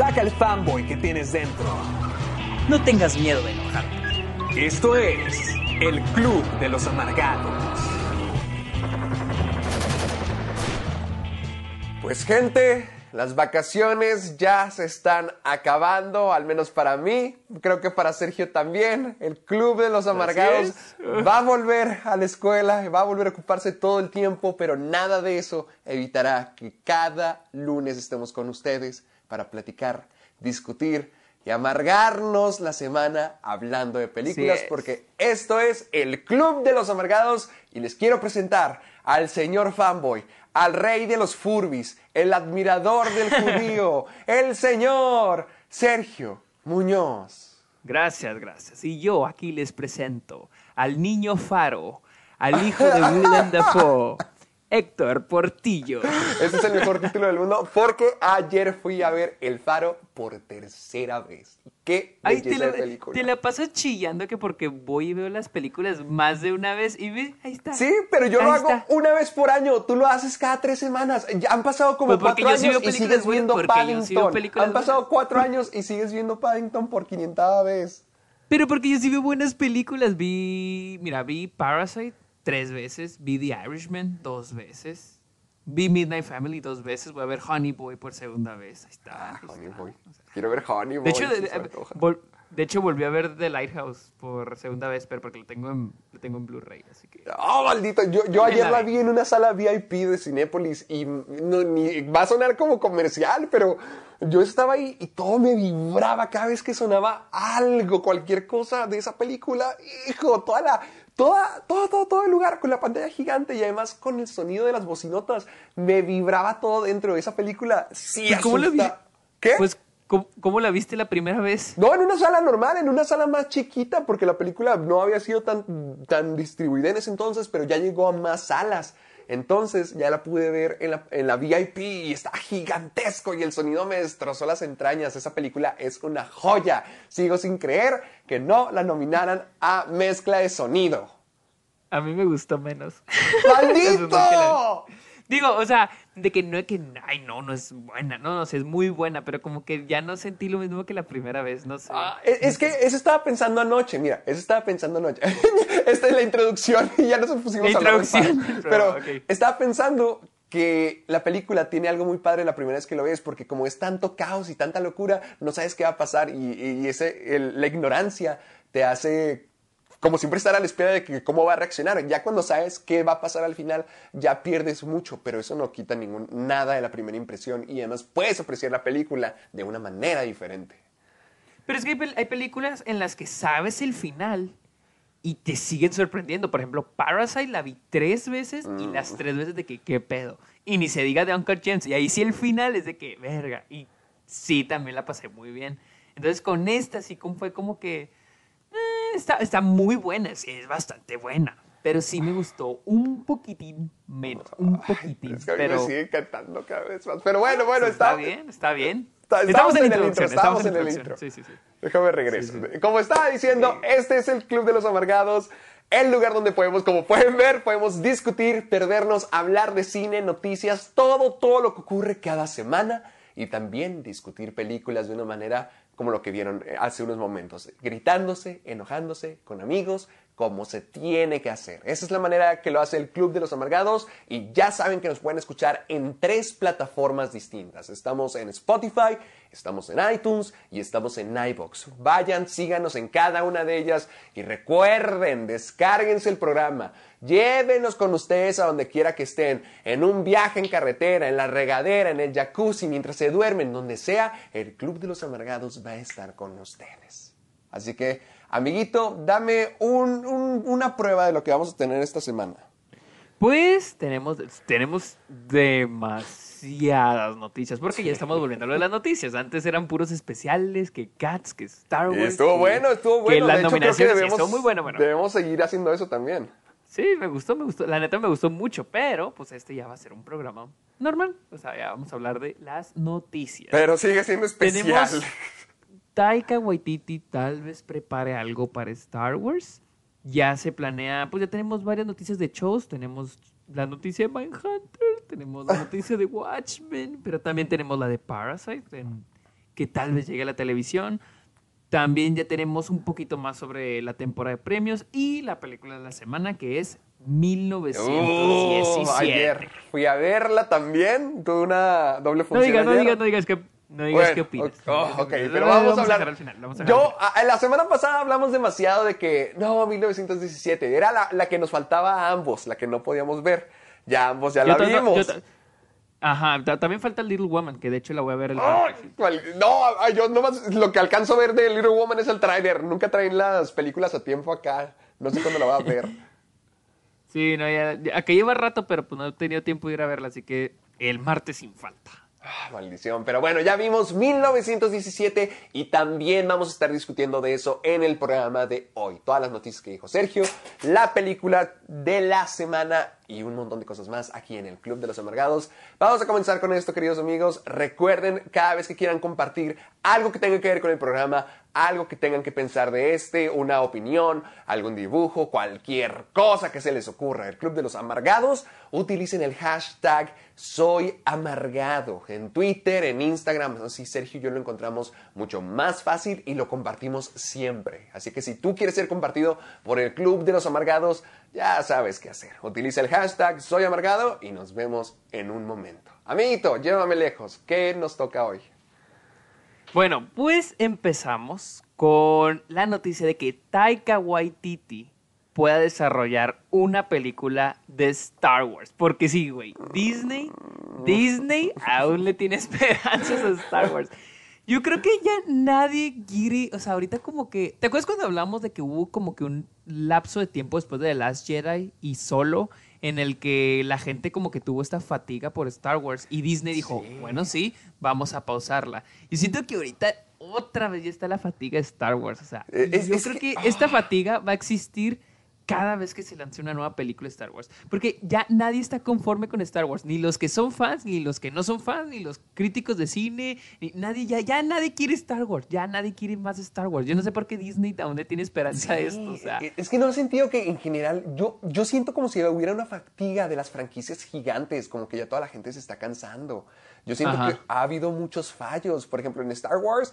Saca el fanboy que tienes dentro. No tengas miedo de enojarte. Esto es el Club de los Amargados. Pues gente, las vacaciones ya se están acabando, al menos para mí, creo que para Sergio también. El Club de los Amargados va a volver a la escuela, va a volver a ocuparse todo el tiempo, pero nada de eso evitará que cada lunes estemos con ustedes para platicar, discutir y amargarnos la semana hablando de películas, es. porque esto es el Club de los Amargados y les quiero presentar al señor fanboy, al rey de los furbis, el admirador del judío, el señor Sergio Muñoz. Gracias, gracias. Y yo aquí les presento al niño faro, al hijo de Willem Dafoe, Héctor Portillo. Este es el mejor título del mundo porque ayer fui a ver El Faro por tercera vez. Qué Ay, te la, película. te la pasas chillando que porque voy y veo las películas más de una vez y ve, ahí está. Sí, pero yo lo hago está. una vez por año. Tú lo haces cada tres semanas. Ya han pasado como Pues cuatro años y sigues viendo Paddington. Han pasado cuatro años y sigues viendo Paddington por quinientada vez. Pero porque yo sí veo buenas películas. Vi, mira, vi Parasite tres veces, vi The Irishman dos veces, vi Midnight Family dos veces, voy a ver Honey Boy por segunda vez. Ahí está. ahí Honey. Boy. Quiero ver Honey Boy. De hecho, de, de hecho, volví a ver The Lighthouse por segunda vez, pero porque lo tengo en, lo tengo en Blu-ray, así que... Oh, maldito. Yo, yo ayer la vi en una sala VIP de Cinépolis y no, ni, va a sonar como comercial, pero yo estaba ahí y todo me vibraba cada vez que sonaba algo, cualquier cosa de esa película. Hijo, toda la. Toda, todo, todo, todo el lugar con la pantalla gigante y además con el sonido de las bocinotas. Me vibraba todo dentro de esa película. Sí, Pues, ¿Cómo la vi? ¿Qué? Pues, ¿cómo, cómo la viste la primera vez? No, en una sala normal, en una sala más chiquita, porque la película no había sido tan, tan distribuida en ese entonces, pero ya llegó a más salas. Entonces ya la pude ver en la, en la VIP y está gigantesco y el sonido me destrozó las entrañas. Esa película es una joya. Sigo sin creer que no la nominaran a mezcla de sonido. A mí me gustó menos. ¡Maldito! Digo, o sea, de que no es que, ay, no, no es buena, no, no, sí, es muy buena, pero como que ya no sentí lo mismo que la primera vez, no sé. Ah, es, es que eso estaba pensando anoche, mira, eso estaba pensando anoche. Esta es la introducción y ya nos pusimos La a introducción Pero programa, ok. estaba pensando que la película tiene algo muy padre la primera vez que lo ves, porque como es tanto caos y tanta locura, no sabes qué va a pasar y, y ese, el- la ignorancia te hace como siempre estar a la espera de que cómo va a reaccionar. Ya cuando sabes qué va a pasar al final, ya pierdes mucho, pero eso no quita ningún, nada de la primera impresión y además puedes apreciar la película de una manera diferente. Pero es que hay, pel- hay películas en las que sabes el final y te siguen sorprendiendo. Por ejemplo, Parasite la vi tres veces y Mm. las tres veces de que, ¿qué pedo? Y ni se diga de Uncle James. Y ahí sí el final es de que, verga. Y sí, también la pasé muy bien. Entonces con esta sí fue como que... está, está muy buena, sí, es bastante buena. Pero sí me gustó un poquitín menos, un poquitín. Es que a mí pero me sigue encantando cada vez más. Pero bueno, bueno, está está, bien, está bien. está- estamos en el intro, estamos en el introducción. intro. Sí, sí, sí. Déjame regreso. Como estaba diciendo, este es el Club de los Amargados. El lugar donde podemos, como pueden ver, podemos discutir, perdernos, hablar de cine, noticias, todo, todo lo que ocurre cada semana y también discutir películas de una manera como lo que vieron eh, hace unos momentos, gritándose, enojándose con amigos, como se tiene que hacer. Esa es la manera que lo hace el Club de los Amargados y ya saben que nos pueden escuchar en tres plataformas distintas. Estamos en Spotify, estamos en iTunes y estamos en iBox. Vayan, síganos en cada una de ellas y recuerden, descárguense el programa. Llévenos con ustedes a donde quiera que estén, en un viaje en carretera, en la regadera, en el jacuzzi, mientras se duermen, donde sea, el Club de los Amargados va a estar con ustedes. Así que Amiguito, dame un- un- una prueba de lo que vamos a tener esta semana. Pues tenemos, tenemos demasiadas noticias, porque ya estamos volviendo a lo de las noticias. Antes eran puros especiales, que Cats, que Star Wars. estuvo que- bueno, estuvo que bueno. las creo que nominaciones, debemos, estuvo muy bueno, bueno. debemos seguir haciendo eso también. Sí, me gustó, me gustó. La neta me gustó mucho, pero pues este ya va a ser un programa normal. O sea, ya vamos a hablar de las noticias. Pero sigue siendo especial. Tenemos Taika Waititi tal vez prepare algo para Star Wars. Ya se planea, pues ya tenemos varias noticias de shows. Tenemos la noticia de Mindhunter, tenemos la noticia de Watchmen, pero también tenemos la de Parasite, en- que tal vez llegue a la televisión. También ya tenemos un poquito más sobre la temporada de premios y la película de la semana que es 1917. Uh, ayer fui a verla también. Tuve una doble No función. digas, no digas, no digas que no digas Bueno, qué opinas. ok, oh, ok, pero vamos a hablar. al final, vamos a Yo, a- la semana pasada hablamos demasiado de que, no, 1917, era la, la que nos faltaba a ambos, la que no podíamos ver. Ya ambos ya Yo la vimos. yo Ajá, ta- también falta Little Woman, que de hecho la voy a ver el no, yo nomás lo que alcanzo a ver de Little Woman es el tráiler. Nunca traen las películas a tiempo acá. No sé cuándo la va a ver. Sí, no, ya, ya- acá lleva rato, pero pues no he tenido tiempo de ir a verla, así que el martes sin falta. Ah, maldición. Pero bueno, ya vimos 1917 y también vamos a estar discutiendo de eso en el programa de hoy. Todas las noticias que dijo Sergio, la película de la semana y un montón de cosas más aquí en el Club de los Amargados. Vamos a comenzar con esto, queridos amigos. Recuerden, cada vez que quieran compartir algo que tenga que ver con el programa, algo que tengan que pensar de este, una opinión, algún dibujo, cualquier cosa que se les ocurra. El Club de los Amargados, utilicen el hashtag Soy Amargado en Twitter, en Instagram. Así Sergio y yo lo encontramos mucho más fácil y lo compartimos siempre. Así que si tú quieres ser compartido por el Club de los Amargados, ya sabes qué hacer. Utiliza el hashtag Soy Amargado y nos vemos en un momento. Amiguito, llévame lejos. ¿Qué nos toca hoy? Bueno, pues empezamos con la noticia de que Taika Waititi pueda desarrollar una película de Star Wars. Porque sí, güey, Disney, Disney aún le tiene esperanzas a Star Wars. Yo creo que ya nadie quiere, o sea, ahorita como que, ¿te acuerdas cuando hablamos de que hubo como que un lapso de tiempo después de The Last Jedi y solo en el que la gente como que tuvo esta fatiga por Star Wars y Disney dijo, bueno, sí, vamos a pausarla. Y siento que ahorita otra vez ya está la fatiga de Star Wars, o sea, Eh, es- yo es creo que- que esta fatiga va a existir cada vez que se lance una nueva película de Star Wars. Porque ya nadie está conforme con Star Wars. Ni los que son fans, ni los que no son fans, ni los críticos de cine. Ni nadie, ya, ya nadie quiere Star Wars. Ya nadie quiere más Star Wars. Yo no sé por qué Disney aún le tiene esperanza a esto. O sea, Eh, Es que no he sentido que en general, yo, yo siento como si hubiera una fatiga de las franquicias gigantes, como que ya toda la gente se está cansando. Yo siento Ajá. que ha habido muchos fallos. Por ejemplo, en Star Wars,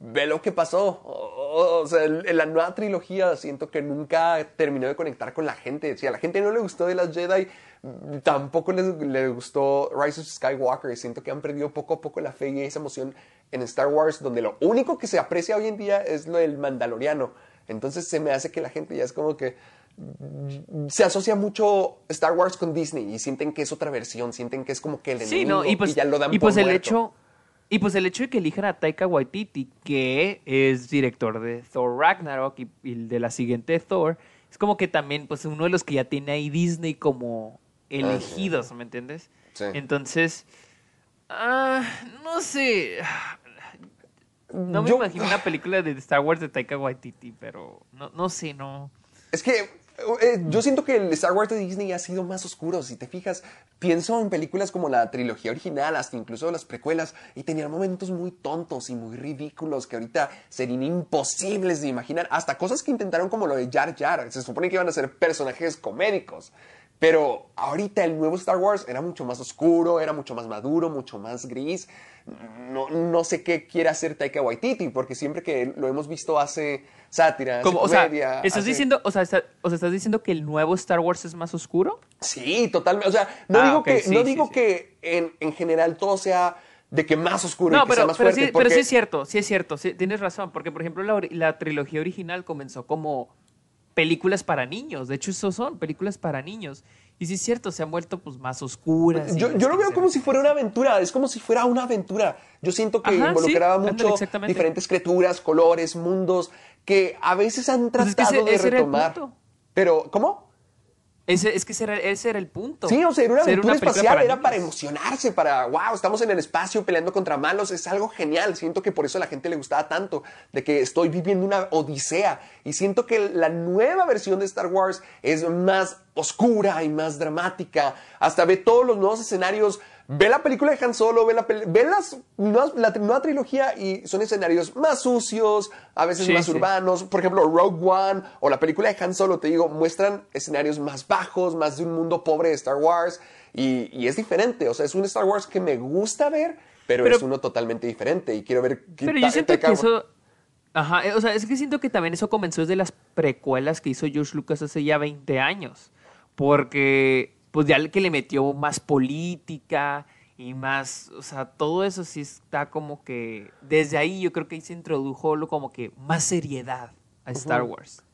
ve lo que pasó. O, o sea, en la nueva trilogía siento que nunca terminó de conectar con la gente. Si a la gente no le gustó de las Jedi, tampoco les, le gustó Rise of Skywalker. Siento que han perdido poco a poco la fe y esa emoción en Star Wars, donde lo único que se aprecia hoy en día es lo del Mandaloriano. Entonces se me hace que la gente ya es como que se asocia mucho Star Wars con Disney y sienten que es otra versión, sienten que es como que el sí, enemigo ¿no? Y pues, ya lo dan y pues por el muerto. hecho. Y pues el hecho de que elijan a Taika Waititi, que es director de Thor Ragnarok y, y de la siguiente Thor, es como que también, pues, uno de los que ya tiene ahí Disney como elegidos, ¿me entiendes? Sí. Entonces, ah, no sé. No me Yo- imagino una película de Star Wars de Taika Waititi, pero no, no sé, no. Es que eh, yo siento que el Star Wars de Disney ha sido más oscuro. Si te fijas, pienso en películas como la trilogía original, hasta incluso las precuelas, y tenían momentos muy tontos y muy ridículos que ahorita serían imposibles de imaginar. Hasta cosas que intentaron como lo de Jar Jar. Se supone que iban a ser personajes comédicos. Pero ahorita el nuevo Star Wars era mucho más oscuro, era mucho más maduro, mucho más gris. No, no sé qué quiere hacer Taika Waititi, porque siempre que lo hemos visto hace sátira, hace o sea, comedia, ¿estás hace- diciendo, o sea, está- o sea, estás diciendo que el nuevo Star Wars es más oscuro? Sí, totalmente. O sea, no Ah, digo que, sí, no sí, digo sí. que en, en general todo sea de que más oscuro y No, que sea pero, más pero, fuerte. sí, pero sí es cierto, sí es cierto, sí, tienes razón, porque por ejemplo la, la trilogía original comenzó como películas para niños, de hecho eso son películas para niños, Y sí es cierto, se han vuelto pues más oscuras. Yo, yo lo veo como si fuera una aventura, es como si fuera una aventura. Yo siento que Ajá, involucraba sí, mucho diferentes criaturas, colores, mundos, que a veces han Pues es que tratado ese- de retomar. Pero, ¿cómo? Ese, es que ese era, ese era el punto. Sí, o sea, era una aventura espacial, era niños. para emocionarse, para, wow, estamos en el espacio peleando contra malos, es algo genial. Siento que por eso a la gente le gustaba tanto, de que estoy viviendo una odisea. Y siento que la nueva versión de Star Wars es más oscura y más dramática. Hasta ve todos los nuevos escenarios. Ve la película de Han Solo, ve, la, ve las nuevas- la nueva trilogía y son escenarios más sucios, a veces Sí, más sí. urbanos. Por ejemplo, Rogue One o la película de Han Solo, te digo, muestran escenarios más bajos, más de un mundo pobre de Star Wars. Y, y es diferente, o sea, es un Star Wars que me gusta ver, pero, Pero- es uno totalmente diferente. Y quiero ver... qué Pero yo siento que eso. Ajá, eh, o sea, es que siento que también eso comenzó desde las precuelas que hizo George Lucas hace ya 20 años. Porque, pues ya que le metió más política y más. O sea, todo eso sí está como que. Desde ahí yo creo que ahí se introdujo lo como que más seriedad a Star Wars.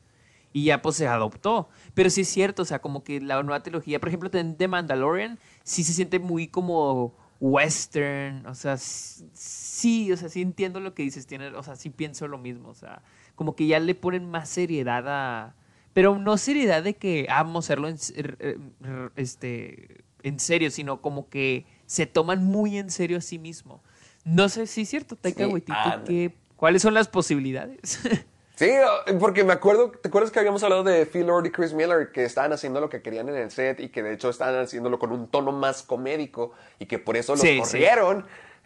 Y ya pues se adoptó. Pero sí es cierto, o sea, como que la nueva trilogía, por ejemplo, de The Mandalorian, sí se siente muy como western, o sea, sí, o sea, sí entiendo lo que dices, tiene, o sea, sí pienso lo mismo, o sea, como que ya le ponen más seriedad a... Pero no seriedad de que ah, vamos a hacerlo en, r- este, en serio, sino como que se toman muy en serio a sí mismo. No sé si es cierto, Taika Sí, Waititi, ándale. que- ¿cuáles son las posibilidades? Sí, porque me acuerdo, ¿te acuerdas que habíamos hablado de Phil Lord y Chris Miller que estaban haciendo lo que querían en el set y que de hecho estaban haciéndolo con un tono más comédico y que por eso los Sí, sí.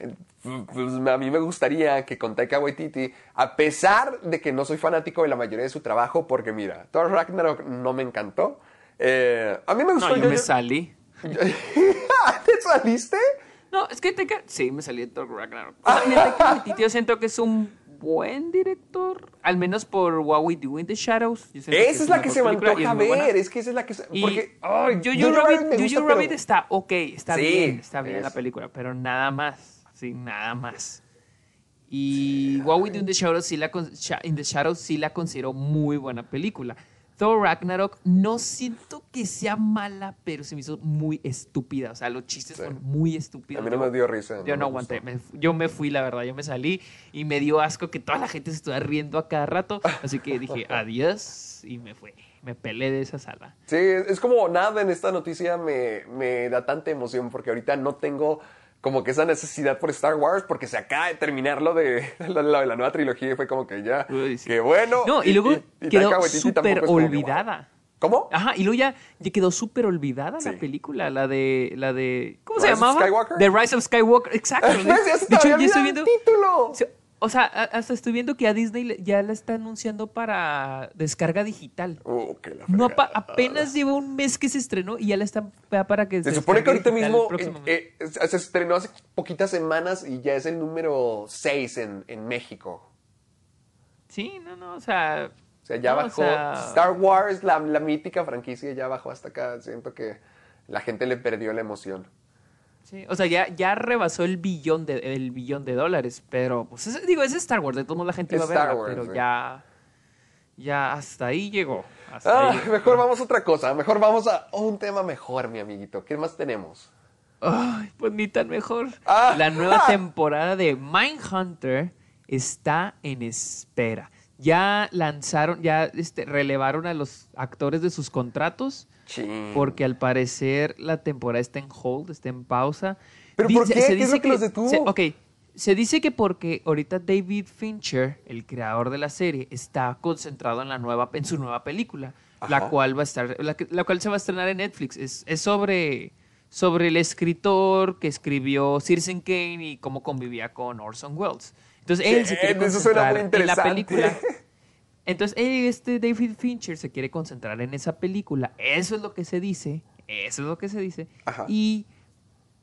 Corrieron? Pues a mí me gustaría que con Taika Waititi, a pesar de que no soy fanático de la mayoría de su trabajo, porque mira, Thor Ragnarok no me encantó. eh, a mí me gustó. no, yo me salí. ¿Te saliste? No, es que Taika... Sí, me salí de Thor Ragnarok. Taika Waititi yo siento que es un buen director. Al menos por What We Do in the Shadows. Esa es la que se me antoja ver, es que esa es la que se... Y Porque, ay, Jojo Rabbit, Rabbit gusta, Rabbit pero- está ok, está Sí, bien, está bien es- la película, pero nada más, sí, nada más. Y What We Do in the Shadows sí la, in the Shadows sí la considero muy buena película. Thor Ragnarok no siento que sea mala, pero se me hizo muy estúpida. O sea, los chistes Sí. son muy estúpidos. A mí no Yo- me dio risa, Yo no me aguanté. me yo me fui, la verdad. Yo me salí y me dio asco que toda la gente se estuviera riendo a cada rato. Así que dije adiós y me fui. Me pelé de esa sala. Sí, es como nada en esta noticia me, me da tanta emoción porque ahorita no tengo como que esa necesidad por Star Wars porque se acaba de terminar lo de la, la- la nueva trilogía y fue como que ya, Uy, sí. qué bueno. No, y luego y quedó súper olvidada. ¿Cómo? Ajá, y luego ya, ya quedó súper olvidada Sí. la película, la de, la de, ¿cómo Rise se of llamaba? Skywalker. The Rise of Skywalker, exacto. De hecho, ya estoy viendo, el título. O sea, hasta estoy viendo que a Disney ya la está anunciando para descarga digital. Uh, que la No, apenas lleva un mes que se estrenó y ya la están para que Se supone que ahorita mismo eh, eh, se estrenó hace poquitas semanas y ya es el número 6 en, en México. Sí, no, no, o sea... O sea, ya no, o bajó. sea, Star Wars, la, la mítica franquicia, ya bajó hasta acá. Siento que la gente le perdió la emoción. Sí, o sea, ya, ya rebasó el billón de, el billón de dólares, pero, pues, es- digo, es Star Wars, de todos modos la gente iba a Star verla, Wars, pero sí. ya, ya hasta ahí llegó. hasta Ah, ahí llegó. mejor vamos a otra cosa. Mejor vamos a un tema mejor, mi amiguito. ¿Qué más tenemos? Ay, pues ni tan mejor. Ah. La nueva temporada de Mindhunter está en espera. Ya lanzaron, ya este, relevaron a los actores de sus contratos. Porque al parecer la temporada está en hold, está en pausa. ¿Pero por qué? ¿Qué es lo que los detuvo? se- ok, se dice que porque ahorita David Fincher, el creador de la serie, está concentrado en la nueva, en su nueva película, la cual va a estar, la, que- la cual se va a estrenar en Netflix. Es, es sobre, sobre el escritor que escribió Citizen Kane y cómo convivía con Orson Welles. Entonces él se quiere eso concentrar en la película. Entonces, él, este David Fincher se quiere concentrar en esa película. Eso es lo que se dice. Eso es lo que se dice. Ajá. Y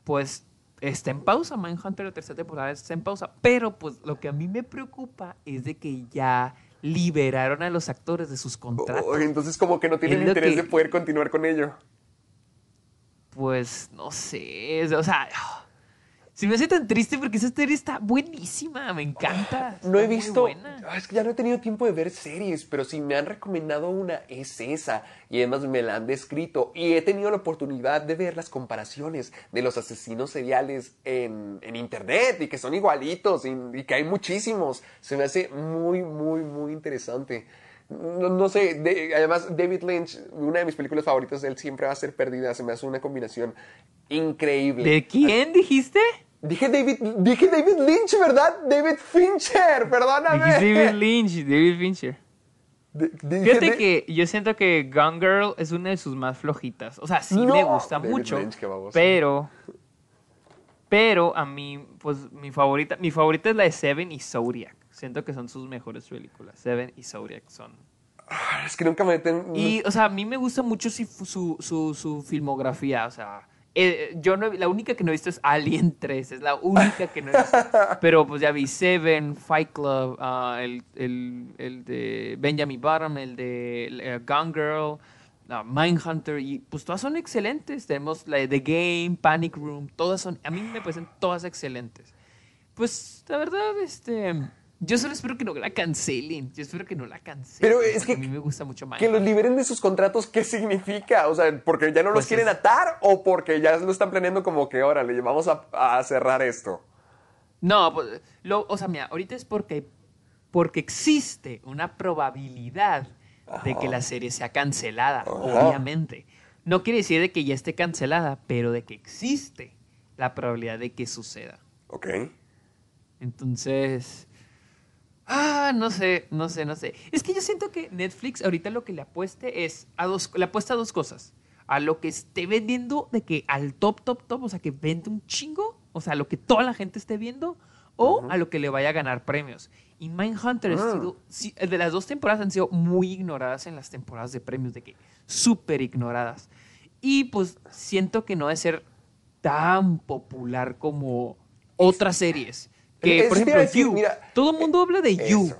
pues está en pausa. Mindhunter, la tercera temporada está en pausa. Pero pues lo que a mí me preocupa es de que ya liberaron a los actores de sus contratos. Oh, entonces como que no tienen interés que- de poder continuar con ello. Pues no sé. O sea, Se me hace tan triste porque esa serie está buenísima, me encanta. No he visto. Ah, Es que ya no he tenido tiempo de ver series, pero si me han recomendado una, es esa. Y además me la han descrito. Y he tenido la oportunidad de ver las comparaciones de los asesinos seriales en, en internet y que son igualitos y, y que hay muchísimos. Se me hace muy, muy, muy interesante. No, no sé, de- además David Lynch, una de mis películas favoritas de él siempre va a ser Perdida. Se me hace una combinación increíble. ¿De quién dijiste? Dije David, dije David Lynch, ¿verdad? David Fincher, perdóname. Dijiste David Lynch, David Fincher. Fíjate de- que yo siento que Gone Girl es una de sus más flojitas. O sea, sí No. me gusta David mucho. Lynch, qué baboso. Pero. Pero a mí, pues mi favorita, mi favorita es la de Seven y Zodiac. Siento que son sus mejores películas. Seven y Zodiac son. Ah, Es que nunca me meten. Y, o sea, a mí me gusta mucho su, su, su, su filmografía. O sea, eh, yo no, la única que no he visto es Alien 3. Es la única que no he visto. Pero pues ya vi Seven, Fight Club, ah, el, el, el de Benjamin Bottom, el de eh, Gone Girl, ah, Mindhunter. Y pues todas son excelentes. Tenemos la de The Game, Panic Room. Todas son, a mí me parecen todas excelentes. Pues la verdad, este... Yo solo espero que no la cancelen. Yo espero que no la cancelen. Pero es que- A mí me gusta mucho más. Que los liberen de sus contratos, ¿qué significa? O sea, ¿porque ya no los Pues quieren es- atar o porque ya lo están planeando como que, órale, vamos a, a cerrar esto? No, pues, lo, o sea, mira, ahorita es porque, porque existe una probabilidad de que la serie sea cancelada, obviamente. No quiere decir de que ya esté cancelada, pero de que existe la probabilidad de que suceda. Ok. Entonces, ah, no sé, no sé, no sé. Es que yo siento que Netflix ahorita lo que le apueste es a dos, le apuesta a dos cosas. A lo que esté vendiendo de que al top, top, top, o sea, que vende un chingo, o sea, a lo que toda la gente esté viendo, o a lo que le vaya a ganar premios. Y Mindhunter ha sido, sí, de las dos temporadas han sido muy ignoradas en las temporadas de premios, de que súper ignoradas. Y pues siento que no debe ser tan popular como otras series. Que, por ejemplo, iba a decir, You. mira, Todo el mundo habla de You.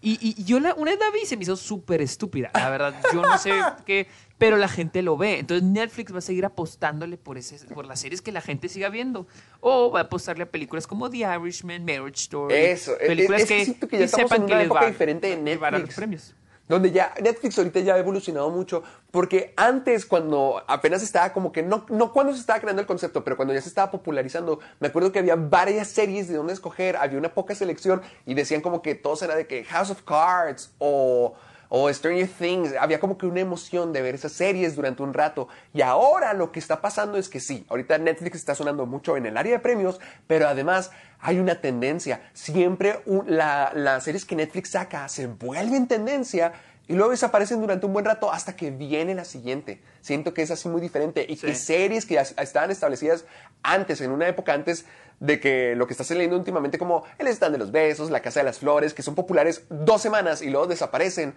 Y, y- y yo la, una vez la vi y se me hizo súper estúpida. La verdad, yo no sé qué, pero la gente lo ve. Entonces Netflix va a seguir apostándole por, ese, por las series que la gente siga viendo. O va a apostarle a películas como The Irishman, Marriage Story. Eso, es- Películas es que ya sepan en que les época va- diferente de va a los Netflix. premios. Donde ya Netflix ahorita ya ha evolucionado mucho, porque antes cuando apenas estaba como que, no, no cuando se estaba creando el concepto, pero cuando ya se estaba popularizando, me acuerdo que había varias series de dónde escoger, había una poca selección y decían como que todos era de que House of Cards o, o Stranger Things, había como que una emoción de ver esas series durante un rato. Y ahora lo que está pasando es que sí, ahorita Netflix está sonando mucho en el área de premios, pero además hay una tendencia. Siempre un- la- las series que Netflix saca se vuelven tendencia y luego desaparecen durante un buen rato hasta que viene la siguiente. Siento que es así muy diferente y que series que ya estaban establecidas antes, en una época antes de que lo que está saliendo últimamente como El Stand de los Besos, La Casa de las Flores, que son populares dos semanas y luego desaparecen.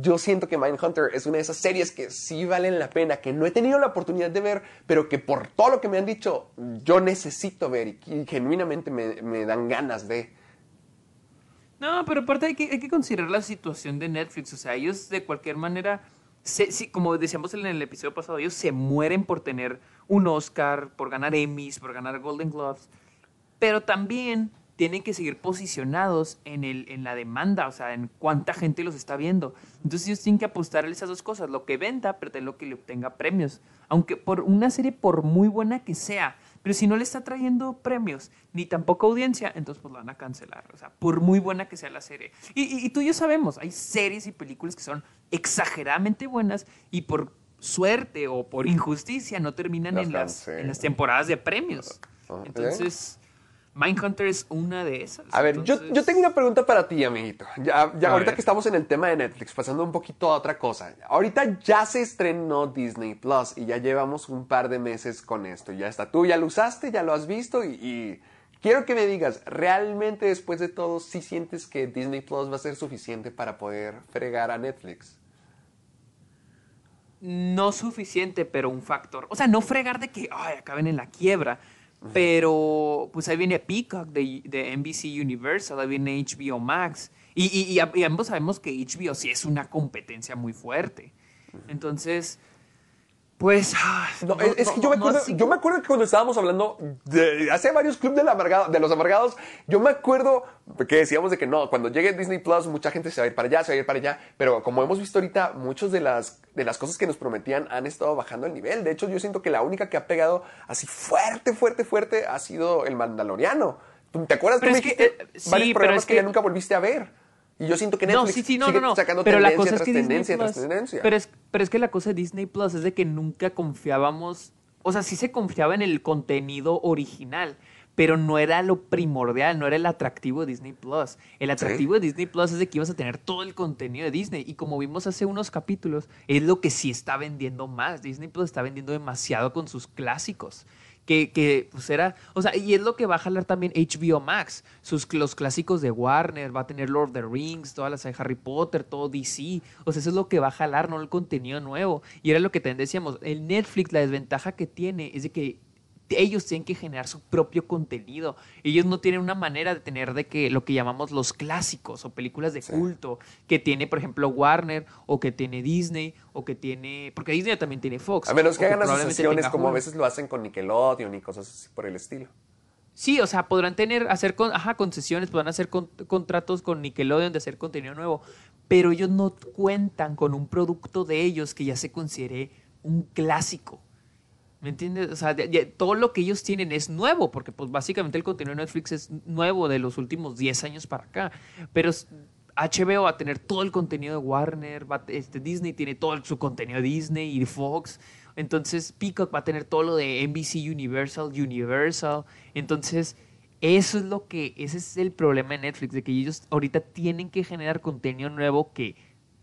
Yo siento que Mindhunter es una de esas series que sí valen la pena, que no he tenido la oportunidad de ver, pero que por todo lo que me han dicho, yo necesito ver y, genuinamente me, dan ganas de... No, pero aparte hay que, hay que considerar la situación de Netflix. O sea, ellos de cualquier manera, como decíamos en el episodio pasado, ellos se mueren por tener un Oscar, por ganar Emmys, por ganar Golden Globes. Pero también tienen que seguir posicionados en, el, en la demanda, o sea, en cuánta gente los está viendo. Entonces ellos tienen que apostar a esas dos cosas, lo que venda, pero también lo que le obtenga premios. Aunque por una serie, por muy buena que sea, pero si no le está trayendo premios, ni tampoco audiencia, entonces pues la van a cancelar. O sea, por muy buena que sea la serie. Y, y- y tú y yo sabemos, hay series y películas que son exageradamente buenas y por suerte o por injusticia no terminan Las en las, en las temporadas de premios. Ah. Entonces, Mindhunter es una de esas. A ver, yo, Entonces- yo tengo una pregunta para ti, amiguito. Ya, ya ahorita ver. que estamos en el tema de Netflix, pasando un poquito a otra cosa. Ahorita ya se estrenó Disney Plus y ya llevamos un par de meses con esto. Ya está. Tú ya lo usaste, ya lo has visto y, y quiero que me digas, ¿realmente después de todo sí sientes que Disney Plus va a ser suficiente para poder fregar a Netflix? no suficiente, pero un factor. O sea, no fregar de que ay, acaben en la quiebra. Pero pues ahí viene Peacock de, de NBC Universal, ahí viene HBO Max. Y, y- y ambos sabemos que HBO sí es una competencia muy fuerte. Entonces, Pues. No, es, que yo, me acuerdo, yo me acuerdo que cuando estábamos hablando de hace varios clubes amargado- de los amargados, yo me acuerdo que decíamos de que no, cuando llegue Disney Plus, mucha gente se va a ir para allá, se va a ir para allá. Pero como hemos visto ahorita, muchas de las, de las cosas que nos prometían han estado bajando el nivel. De hecho, yo siento que la única que ha pegado así fuerte, fuerte, fuerte ha sido el Mandaloriano. ¿Tú- ¿Te acuerdas? Tú Pero me es que, dijiste eh, sí, varios pero programas es que ya nunca volviste a ver. Y yo siento que No, sí, sí, no, sigue no, no. sacando pero la tendencia cosa es tras que Disney tendencia tras tendencia. Pero es, pero es que la cosa de Disney Plus es de que nunca confiábamos, o sea, sí se confiaba en el contenido original, pero no era lo primordial, no era el atractivo de Disney Plus. El atractivo de Disney Plus es de que ibas a tener todo el contenido de Disney y como vimos hace unos capítulos, es lo que sí está vendiendo más. Disney Plus está vendiendo demasiado con sus clásicos. Que, que, pues era, o sea, y es lo que va a jalar también HBO Max, sus, los clásicos de Warner, va a tener Lord of the Rings, todas las de Harry Potter, todo DC, o sea, eso es lo que va a jalar, no el contenido nuevo. Y era lo que también decíamos, el Netflix, la desventaja que tiene es de que ellos tienen que generar su propio contenido. Ellos no tienen una manera de tener de que lo que llamamos los clásicos o películas de culto que tiene, por ejemplo, Warner o que tiene Disney o que tiene, porque Disney también tiene Fox. A menos que hagan asociaciones como a veces lo hacen con Nickelodeon y cosas así por el estilo. Sí, o sea, podrán tener, hacer con, ajá, concesiones, podrán hacer con- contratos con Nickelodeon de hacer contenido nuevo, pero ellos no cuentan con un producto de ellos que ya se considere un clásico. ¿Me entiendes? O sea, todo lo que ellos tienen es nuevo, porque pues básicamente el contenido de Netflix es nuevo de los últimos 10 años para acá. Pero HBO va a tener todo el contenido de Warner, va este, Disney tiene todo su contenido de Disney y Fox. Entonces Peacock va a tener todo lo de NBC Universal, Universal. Entonces, eso es lo que, ese es el problema de Netflix, de que ellos ahorita tienen que generar contenido nuevo que,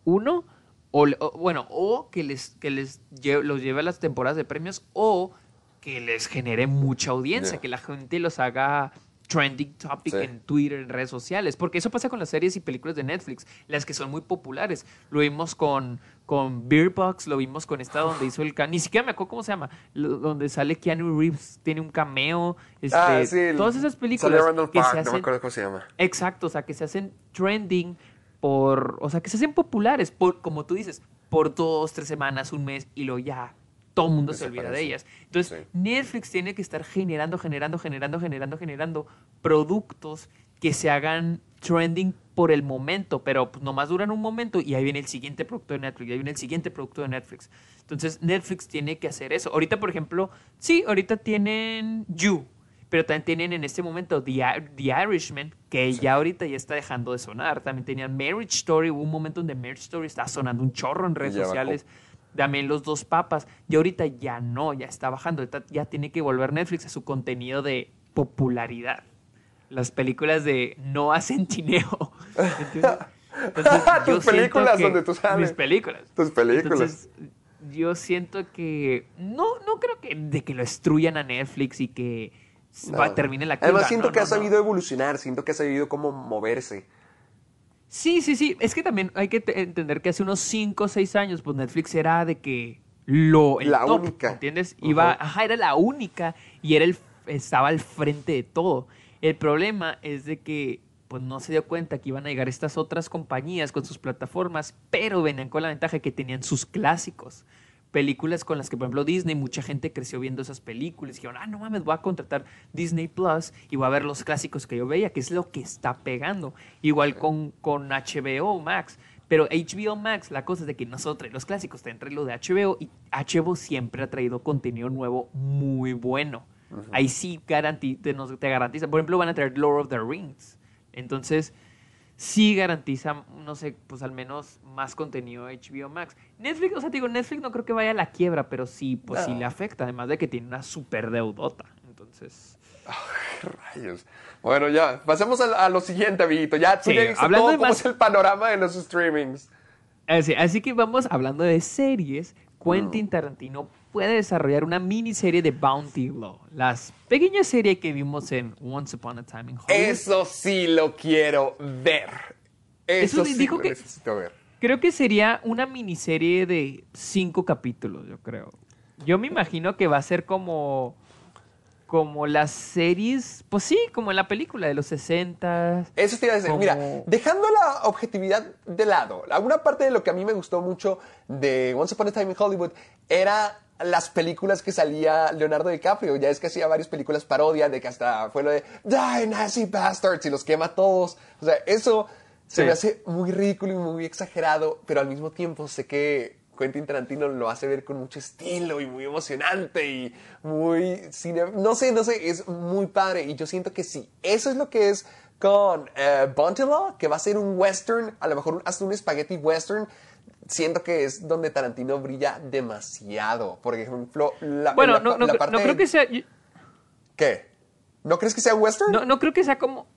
uno, o, o- bueno, o que les, que les lle- los lleve a las temporadas de premios, o que les genere mucha audiencia, que la gente los haga trending topic Sí. en Twitter, en redes sociales, porque eso pasa con las series y películas de Netflix, las que son muy populares. Lo vimos con, con Beer Box, lo vimos con esta donde hizo el... Ni siquiera me acuerdo cómo se llama, lo- donde sale Keanu Reeves, tiene un cameo, este, ah, sí. todas esas sale películas Randall que Park, se no me hacen... acuerdo cómo se llama. Exacto, o sea, que se hacen trending por, o sea, que se hacen populares, por, como tú dices, por dos, tres semanas, un mes, y luego ya todo el mundo se olvida de ellas. Entonces, Sí. Netflix tiene que estar generando, generando, generando, generando, generando productos que se hagan trending por el momento, pero pues, nomás duran un momento y ahí viene el siguiente producto de Netflix, y ahí viene el siguiente producto de Netflix. Entonces, Netflix tiene que hacer eso. Ahorita, por ejemplo, sí, ahorita tienen You, pero también tienen en este momento The, The Irishman, que ya ahorita ya está dejando de sonar. También tenían Marriage Story, hubo un momento donde Marriage Story estaba sonando un chorro en redes bajó. sociales. También Los Dos Papas. Y ahorita ya no, ya está bajando. Ya tiene que volver Netflix a su contenido de popularidad. Las películas de. ¿entiendes? Entonces, yo Tus películas donde tú sales. Mis películas. Tus películas. Entonces, yo siento que no, no creo que de que lo destruyan a Netflix y que No. termine la Además, quiebra. siento No, que no, ha sabido evolucionar, siento que ha sabido cómo moverse. Sí, sí, sí. Es que también hay que te- entender que hace unos 5 o 6 años, pues Netflix era de que lo el La top, única. ¿entiendes? Iba, ajá, era la única y era el estaba al frente de todo. El problema es de que pues no se dio cuenta que iban a llegar estas otras compañías con sus plataformas, pero venían con la ventaja que tenían sus clásicos. Películas con las que, por ejemplo, Disney, mucha gente creció viendo esas películas. Y dijeron, ah, no mames, voy a contratar Disney Plus y voy a ver los clásicos que yo veía, que es lo que está pegando. Igual con, con HBO Max. Pero HBO Max, la cosa es de que nosotros, los clásicos, te entre lo de HBO y HBO siempre ha traído contenido nuevo muy bueno. Ahí sí garanti- te, nos- te garantiza. Por ejemplo, van a traer Lord of the Rings. Entonces, sí garantiza, no sé, pues al menos más contenido HBO Max. Netflix, o sea, te digo, Netflix no creo que vaya a la quiebra, pero sí, pues sí le afecta, además de que tiene una super deudota. Entonces, Rayos. Bueno, ya, pasemos a, a lo siguiente, amiguito. Ya Sí, ya hablando todo de más- es el panorama de los streamings. así, así que vamos hablando de series. Quentin Tarantino puede desarrollar una miniserie de Bounty Law, las pequeñas series que vimos en Once Upon a Time in Hollywood. Eso sí lo quiero ver. Eso, Eso sí dijo lo que- necesito ver. Creo que sería una miniserie de cinco capítulos, yo creo. Yo me imagino que va a ser como. Como las series. Pues sí, como en la película de los 60. Eso te iba a decir. Como- Mira, dejando la objetividad de lado, alguna parte de lo que a mí me gustó mucho de Once Upon a Time in Hollywood era las películas que salía Leonardo DiCaprio. Ya es que hacía varias películas parodia de que hasta fue lo de Die Nazi Bastards y los quema a todos. O sea, eso se me hace muy ridículo y muy exagerado, pero al mismo tiempo sé que Quentin Tarantino lo hace ver con mucho estilo y muy emocionante y muy cine, no sé, no sé, es muy padre y yo siento que sí, eso es lo que es con Law, que va a ser un western, a lo mejor hasta un spaghetti western. Siento que es donde Tarantino brilla demasiado. Por ejemplo, la, Bueno, la- no, no, la no creo que sea. ¿Qué? ¿No crees que sea western? No, no creo que sea como.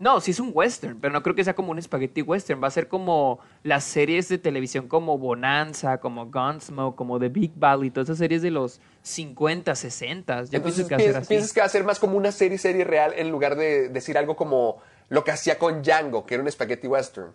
No, sí es un western, pero no creo que sea como un spaghetti western. Va a ser como las series de televisión como Bonanza, como Gunsmoke, como The Big Valley, todas esas series de los 50, 60. Yo Entonces que piensas que va a ser más como una serie, serie real en lugar de decir algo como lo que hacía con Django, que era un spaghetti western.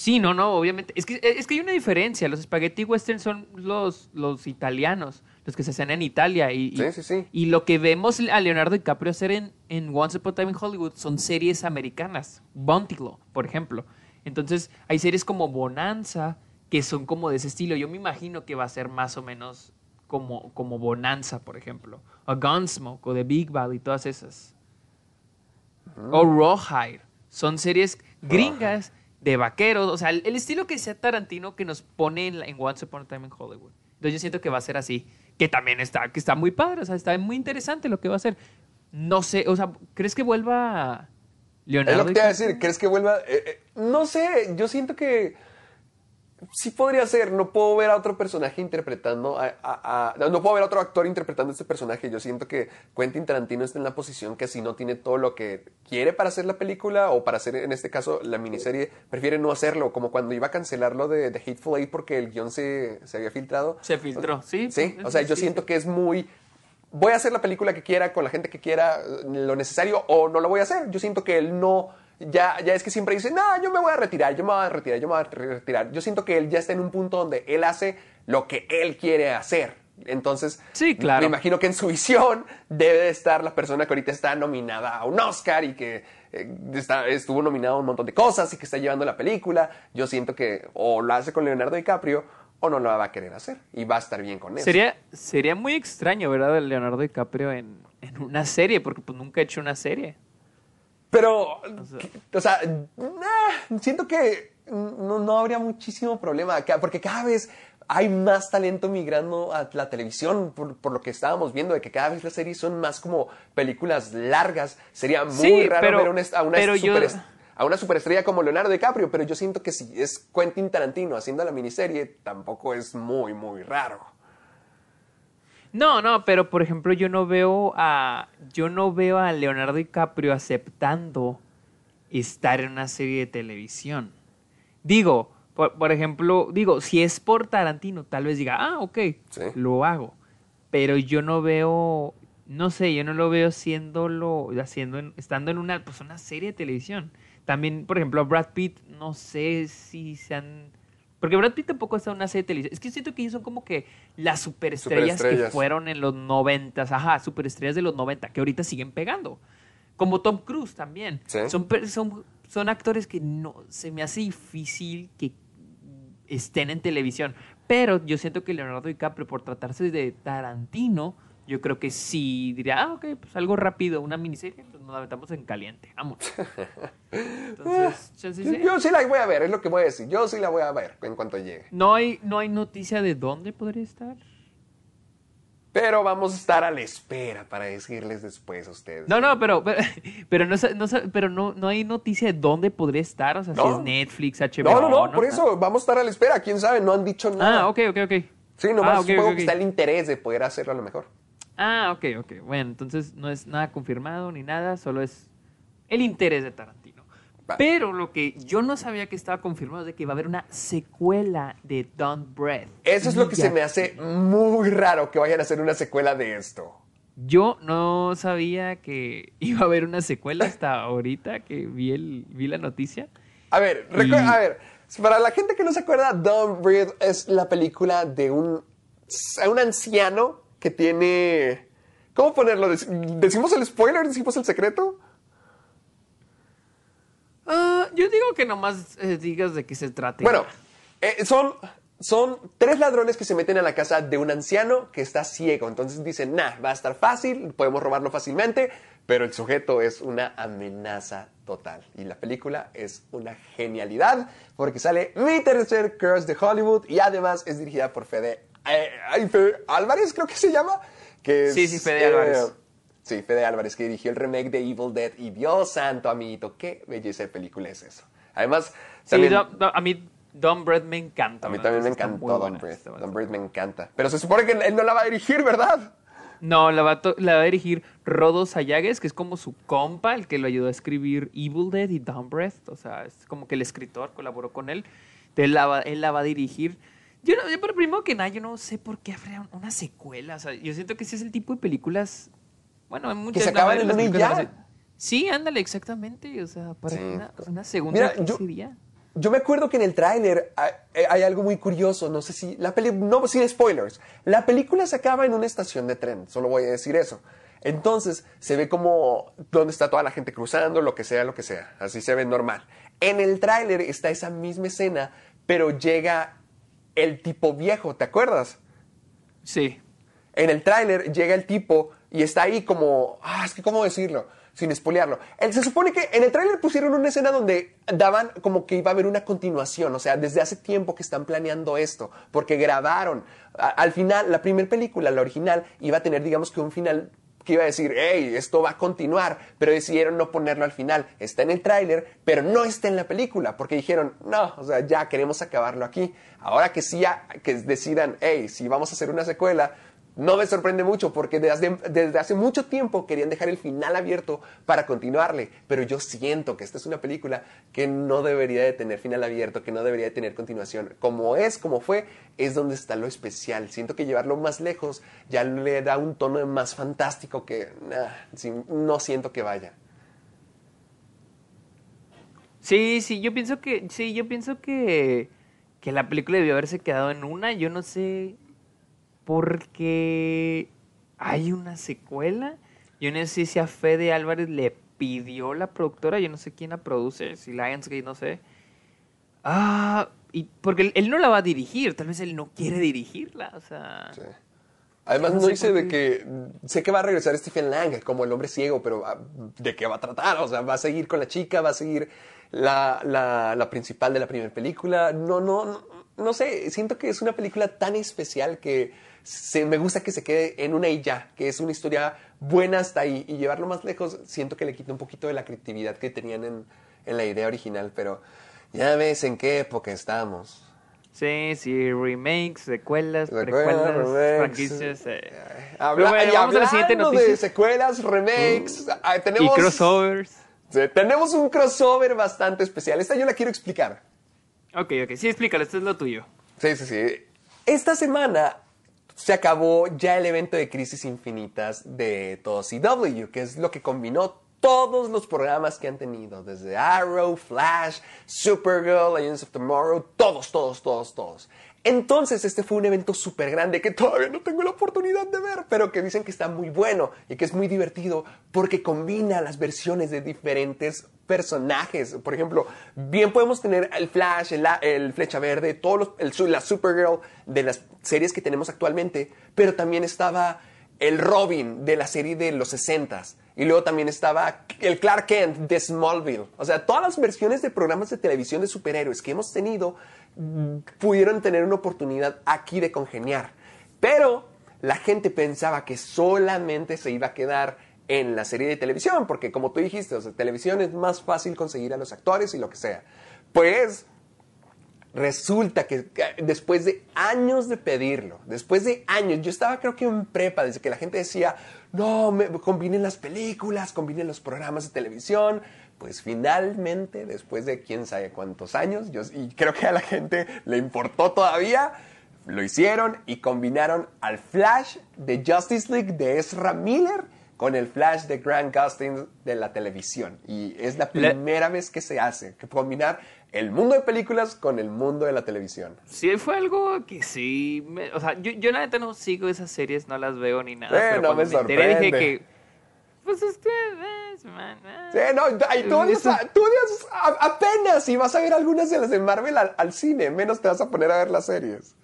Sí, no, no, obviamente. Es que, es que hay una diferencia. Los spaghetti western son los, los italianos, los que se hacen en Italia. Y, y- Sí, sí, sí. Y lo que vemos a Leonardo DiCaprio hacer en, en Once Upon a Time in Hollywood son series americanas. Bounty Law, por ejemplo. Entonces, hay series como Bonanza que son como de ese estilo. Yo me imagino que va a ser más o menos como, como Bonanza, por ejemplo. O Gunsmoke, o The Big Valley, todas esas. O Rawhide. Son series gringas de vaqueros. O sea, el, el estilo que sea Tarantino que nos pone en, en Once Upon a Time in Hollywood. Entonces yo siento que va a ser así. Que también está, que está muy padre. O sea, está muy interesante lo que va a ser. No sé, o sea, ¿crees que vuelva Leonardo? Es lo que te iba a decir, ¿crees que vuelva? Eh, eh, no sé, yo siento que sí podría ser, no puedo ver a otro personaje interpretando, a, a- a- no, puedo ver a otro actor interpretando este personaje, yo siento que Quentin Tarantino está en la posición que si no tiene todo lo que quiere para hacer la película o para hacer en este caso la miniserie, prefiere no hacerlo, como cuando iba a cancelar lo de, de Hateful Eight porque el guion se, se había filtrado. Se filtró, sí. Sí, o sea, yo sí, siento sí. que es muy... Voy a hacer la película que quiera, con la gente que quiera, lo necesario, o no lo voy a hacer. Yo siento que él no... Ya, ya es que siempre dice, no, yo me voy a retirar, yo me voy a retirar, yo me voy a retirar. Yo siento que él ya está en un punto donde él hace lo que él quiere hacer. Entonces, Sí, claro. me imagino que en su visión debe de estar la persona que ahorita está nominada a un Oscar y que eh, está- estuvo nominado a un montón de cosas y que está llevando la película. Yo siento que o lo hace con Leonardo DiCaprio o no lo va a querer hacer y va a estar bien con eso. Sería, sería muy extraño, ¿verdad? Leonardo DiCaprio en, en una serie, porque pues nunca ha hecho una serie. Pero, o sea, nah, siento que no, no habría muchísimo problema, porque cada vez hay más talento migrando a la televisión, por, por lo que estábamos viendo, de que cada vez las series son más como películas largas. Sería muy Sí, raro pero- ver una- a, una pero yo- superest- a una superestrella como Leonardo DiCaprio, pero yo siento que si es Quentin Tarantino haciendo la miniserie, tampoco es muy, muy raro. No, no, pero por ejemplo yo no veo a yo no veo a Leonardo DiCaprio aceptando estar en una serie de televisión. Digo, por, por ejemplo, digo, si es por Tarantino, tal vez diga, ah, ok, Sí. lo hago. Pero yo no veo, no sé, yo no lo veo haciéndolo, haciendo, en- estando en una, pues una serie de televisión. También, por ejemplo, Brad Pitt, no sé si se han... Porque Brad Pitt tampoco está en una serie de televisión. Es que siento que ellos son como que las superestrellas, que fueron en los noventas, ajá, superestrellas de los 90, que ahorita siguen pegando. Como Tom Cruise también. Sí. Son, son, son actores que no se me hace difícil que estén en televisión. Pero yo siento que Leonardo DiCaprio, por tratarse de Tarantino, yo creo que sí diría, ah, ok, pues algo rápido, una miniserie, pues nos la metamos en caliente, vamos. Entonces, Yo, sí. yo sí la voy a ver, es lo que voy a decir. Yo sí la voy a ver en cuanto llegue. No hay, no hay noticia de dónde podría estar. Pero vamos a estar a la espera para decirles después a ustedes. No, no, pero, pero, pero no, no, pero no, no hay noticia de dónde podría estar, o sea, si es Netflix, HBO. No, no, no, por eso vamos a estar a la espera. ¿Quién sabe? No han dicho nada. Ah, ok, ok, ok. Sí, nomás Ah, ok, supongo que está el interés de poder hacerlo a lo mejor. Ah, ok, ok. Bueno, entonces no es nada confirmado ni nada, solo es el interés de Tarantino. Pero lo que yo no sabía que estaba confirmado es de que va a haber una secuela de Don't Breath. Eso es lo que se me hace muy raro que vayan a hacer una secuela de esto. Yo no sabía que iba a haber una secuela hasta ahorita que vi, el, vi la noticia. A ver, recu- Y- a ver, para la gente que no se acuerda, Don't Breathe es la película de un, un anciano que tiene... ¿Cómo ponerlo? Dec- ¿Decimos el spoiler? ¿Decimos el secreto? Ah, yo digo que nomás eh, digas de qué se trata. Bueno, eh, son son tres ladrones que se meten a la casa de un anciano que está ciego. Entonces dicen, nah, va a estar fácil, podemos robarlo fácilmente, pero el sujeto es una amenaza total. Y la película es una genialidad porque sale mi tercer Curse de Hollywood y además es dirigida por Fede, eh, Fede Álvarez, creo que se llama. Que sí, sí, Fede Álvarez. Eh, sí, Fede Álvarez, que dirigió el remake de Evil Dead. Y Dios santo, amiguito, qué belleza de película es eso. Además, también, a mí Don Bread me encanta. A mí también me encantó Don Bread. Don Bread me encanta. Pero se supone que él no la va a dirigir, ¿verdad? No, la va, a la va a dirigir Rodo Sayagues, que es como su compa, el que lo ayudó a escribir Evil Dead y Don Bread. O sea, es como que el escritor colaboró con él. Entonces la va, él la va a dirigir. Yo, no, yo, pero primero que nada, yo no sé por qué habría una secuela. O sea, yo siento que ese es el tipo de películas. Bueno, hay muchas. Que se acaban en una ya. Sí, ándale, exactamente. O sea, para una, segunda Mira, yo me acuerdo que en el tráiler eh, hay, algo muy curioso, no sé si la película, no sin spoilers, la película se acaba en una estación de tren, solo voy a decir eso. Entonces se ve como donde está toda la gente cruzando, lo que sea, lo que sea, así se ve normal. En el tráiler está esa misma escena, pero llega el tipo viejo, ¿te acuerdas? Sí. En el tráiler llega el tipo y está ahí como, ah, es que cómo decirlo sin espolearlo. Se supone que en el tráiler pusieron una escena donde daban como que iba a haber una continuación, o sea, desde hace tiempo que están planeando esto, porque grabaron. al final, la primera película, la original, iba a tener, digamos que un final que iba a decir, hey, esto va a continuar, pero decidieron no ponerlo al final. Está en el tráiler, pero no está en la película, porque dijeron, no, o sea, ya queremos acabarlo aquí. Ahora que sí, que decidan, hey, si vamos a hacer una secuela, no me sorprende mucho porque desde, hace mucho tiempo querían dejar el final abierto para continuarle, pero yo siento que esta es una película que no debería de tener final abierto, que no debería de tener continuación. Como es, como fue, es donde está lo especial. Siento que llevarlo más lejos ya le da un tono más fantástico que no siento que vaya. Sí, sí, yo pienso que, sí, yo pienso que, que la película debió haberse quedado en una. Yo no sé porque hay una secuela. Yo no sé si a Fede Álvarez le pidió la productora, yo no sé quién la produce, si Lionsgate, no sé. Ah, y porque él, no la va a dirigir, tal vez él no quiere dirigirla, o sea... Además, no, dice de que. Sé que va a regresar Stephen Lang como el hombre ciego, pero ah, ¿de qué va a tratar? O sea, va a seguir con la chica, va a seguir la, la, la principal de la primera película. No, no, no, no sé. Siento que es una película tan especial que me gusta que se quede en una y ya, que es una historia buena hasta ahí y llevarlo más lejos siento que le quita un poquito de la creatividad que tenían en, la idea original, pero ya ves en qué época estamos. Sí, sí, remakes, secuelas, precuelas, franquicias. Eh. Habla, y vamos a la siguiente noticia. de secuelas, remakes, uh, ah, tenemos, y crossovers. tenemos un crossover bastante especial. Esta yo la quiero explicar. Ok, ok, sí, explícalo, esto es lo tuyo. Sí, sí, sí. Esta semana se acabó ya el evento de Crisis Infinitas de todo CW, que es lo que combinó todos los programas que han tenido, desde Arrow, Flash, Supergirl, Legends of Tomorrow, todos, todos, todos, todos. Entonces, este fue un evento súper grande que todavía no tengo la oportunidad de ver, pero que dicen que está muy bueno y que es muy divertido porque combina las versiones de diferentes personajes. Por ejemplo, bien podemos tener el Flash, el, Flecha Verde, todos el, la Supergirl de las series que tenemos actualmente, pero también estaba el Robin de la serie de los 60s. Y luego también estaba el Clark Kent de Smallville. O sea, todas las versiones de programas de televisión de superhéroes que hemos tenido pudieron tener una oportunidad aquí de congeniar. Pero la gente pensaba que solamente se iba a quedar en la serie de televisión, porque como tú dijiste, o sea, televisión es más fácil conseguir a los actores y lo que sea. Pues resulta que después de años de pedirlo, después de años, yo estaba creo que en prepa, desde que la gente decía, no, me, combinen las películas, combinen los programas de televisión, pues finalmente, después de quién sabe cuántos años, yo, y creo que a la gente le importó todavía, lo hicieron y combinaron al Flash de Justice League de Ezra Miller con el flash de Grant Gustin de la televisión. Y es la primera vez que se hace, que combinar el mundo de películas con el mundo de la televisión. Sí, fue algo que sí. o sea, yo, yo la neta no sigo esas series, no las veo ni nada. pero no me, sorprende. dije que. Pues es que. Eh, sí, no, y tú, odias, tú odias apenas y vas a ver algunas de las de Marvel al, al, cine, menos te vas a poner a ver las series.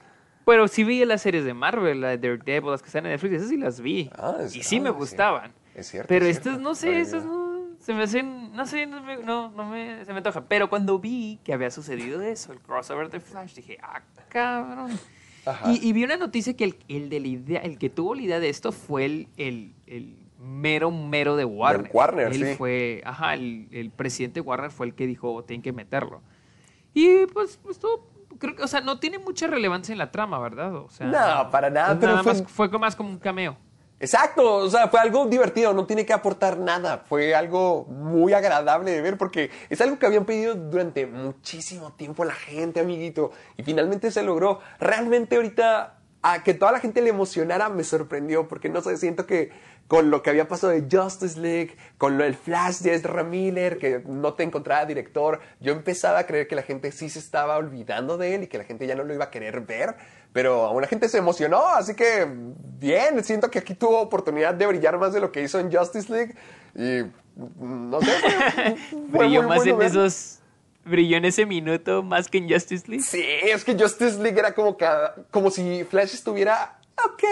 Pero sí vi las series de Marvel, la de Daredevil, las que están en Netflix, esas sí las vi. Ah, es- y sí ah, me sí. gustaban. Es cierto. Pero es estas, no sé, Ay, esas mira. no, se me hacen, no sé, no me, no, no me, se me antoja. Pero cuando vi que había sucedido eso, el crossover de Flash, dije, ah, cabrón. Ajá. Y, y vi una noticia que el, el, de la idea, el que tuvo la idea de esto fue el, el, el mero, mero de Warner. Warner, Él sí. fue, ajá, el, el presidente de Warner fue el que dijo, tienen que meterlo. Y pues, pues todo, creo que, o sea, no tiene mucha relevancia en la trama, ¿verdad? O sea, No, para nada, pues pero nada fue- más fue más como un cameo. Exacto, o sea, fue algo divertido, no tiene que aportar nada, fue algo muy agradable de ver porque es algo que habían pedido durante muchísimo tiempo la gente, amiguito, y finalmente se logró. Realmente ahorita a que toda la gente le emocionara me sorprendió porque no sé, siento que con lo que había pasado de Justice League, con lo del Flash de Ezra Miller, que no te encontraba director, yo empezaba a creer que la gente sí se estaba olvidando de él y que la gente ya no lo iba a querer ver, pero aún la gente se emocionó, así que bien, siento que aquí tuvo oportunidad de brillar más de lo que hizo en Justice League y mm, no sé, fue- Brilló muy más en esos. Brilló en ese minuto más que en Justice League. Sí, es que Justice League era como, ca- como si Flash estuviera ok,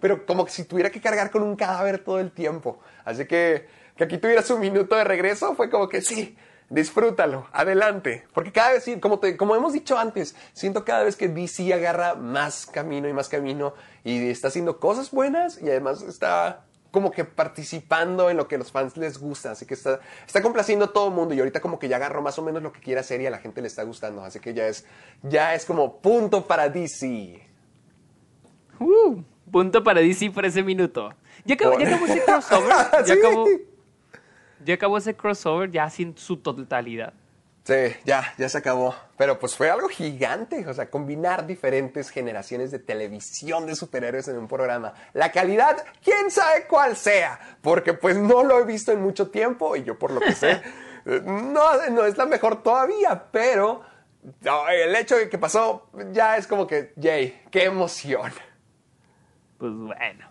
pero como si tuviera que cargar con un cadáver todo el tiempo. Así que que aquí tuviera su minuto de regreso fue como que sí, disfrútalo, adelante. Porque cada vez, como, te- como hemos dicho antes, siento cada vez que DC agarra más camino y más camino y está haciendo cosas buenas y además está como que participando en lo que los fans les gusta, así que está, está complaciendo a todo el mundo y ahorita como que ya agarró más o menos lo que quiere hacer y a la gente le está gustando, así que ya es, ya es como punto para DC. Uh, punto para DC por ese minuto. Ya acabó, ya acabó ese crossover. Ya, Sí. acabó, ya acabó ese crossover ya sin su totalidad. Sí, ya, ya se acabó. Pero pues fue algo gigante, o sea, combinar diferentes generaciones de televisión de superhéroes en un programa. La calidad, quién sabe cuál sea, porque pues no lo he visto en mucho tiempo y yo por lo que sé, no, no es la mejor todavía, pero el hecho de que pasó ya es como que, yay, qué emoción. Pues bueno.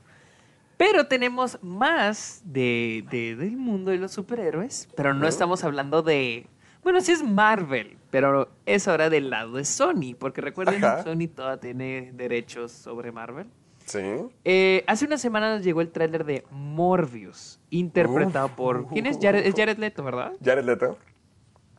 Pero tenemos más de, de- del mundo de los superhéroes. Pero no estamos hablando de. Bueno, sí es Marvel. Pero es ahora del lado de Sony. Porque recuerden, Ajá. Sony toda tiene derechos sobre Marvel. Sí. Eh, hace unas semanas llegó el tráiler de Morbius. Interpretado por. ¿Quién es? Jared, es Jared Leto, ¿verdad? Jared Leto.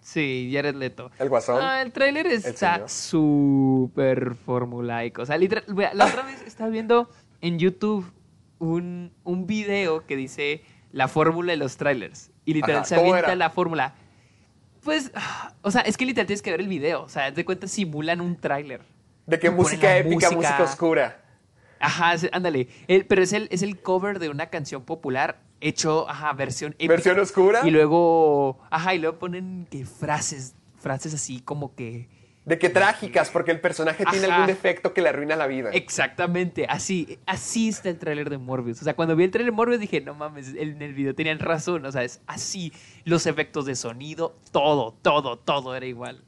Sí, Jared Leto. El guasón. Ah, el tráiler está súper formulaico. O sea, literal, la otra vez estaba viendo en YouTube un, un video que dice la fórmula de los trailers. Y literal Ajá, se ¿cómo avienta era? la fórmula. Pues, o sea, es que literal tienes que ver el video. O sea, de cuenta simulan un tráiler. De ponen música épica, música oscura. Ajá, ándale. El- pero es el, es el cover de una canción popular hecho, ajá, versión épica. ¿Versión oscura? Y luego, ajá, y luego ponen que frases, frases así como que... De que trágicas, porque el personaje tiene algún defecto que le arruina la vida. Exactamente, así, así está el tráiler de Morbius. O sea, cuando vi el tráiler de Morbius dije, no mames, en el video tenían razón. O sea, es así, los efectos de sonido, todo, todo, todo era igual.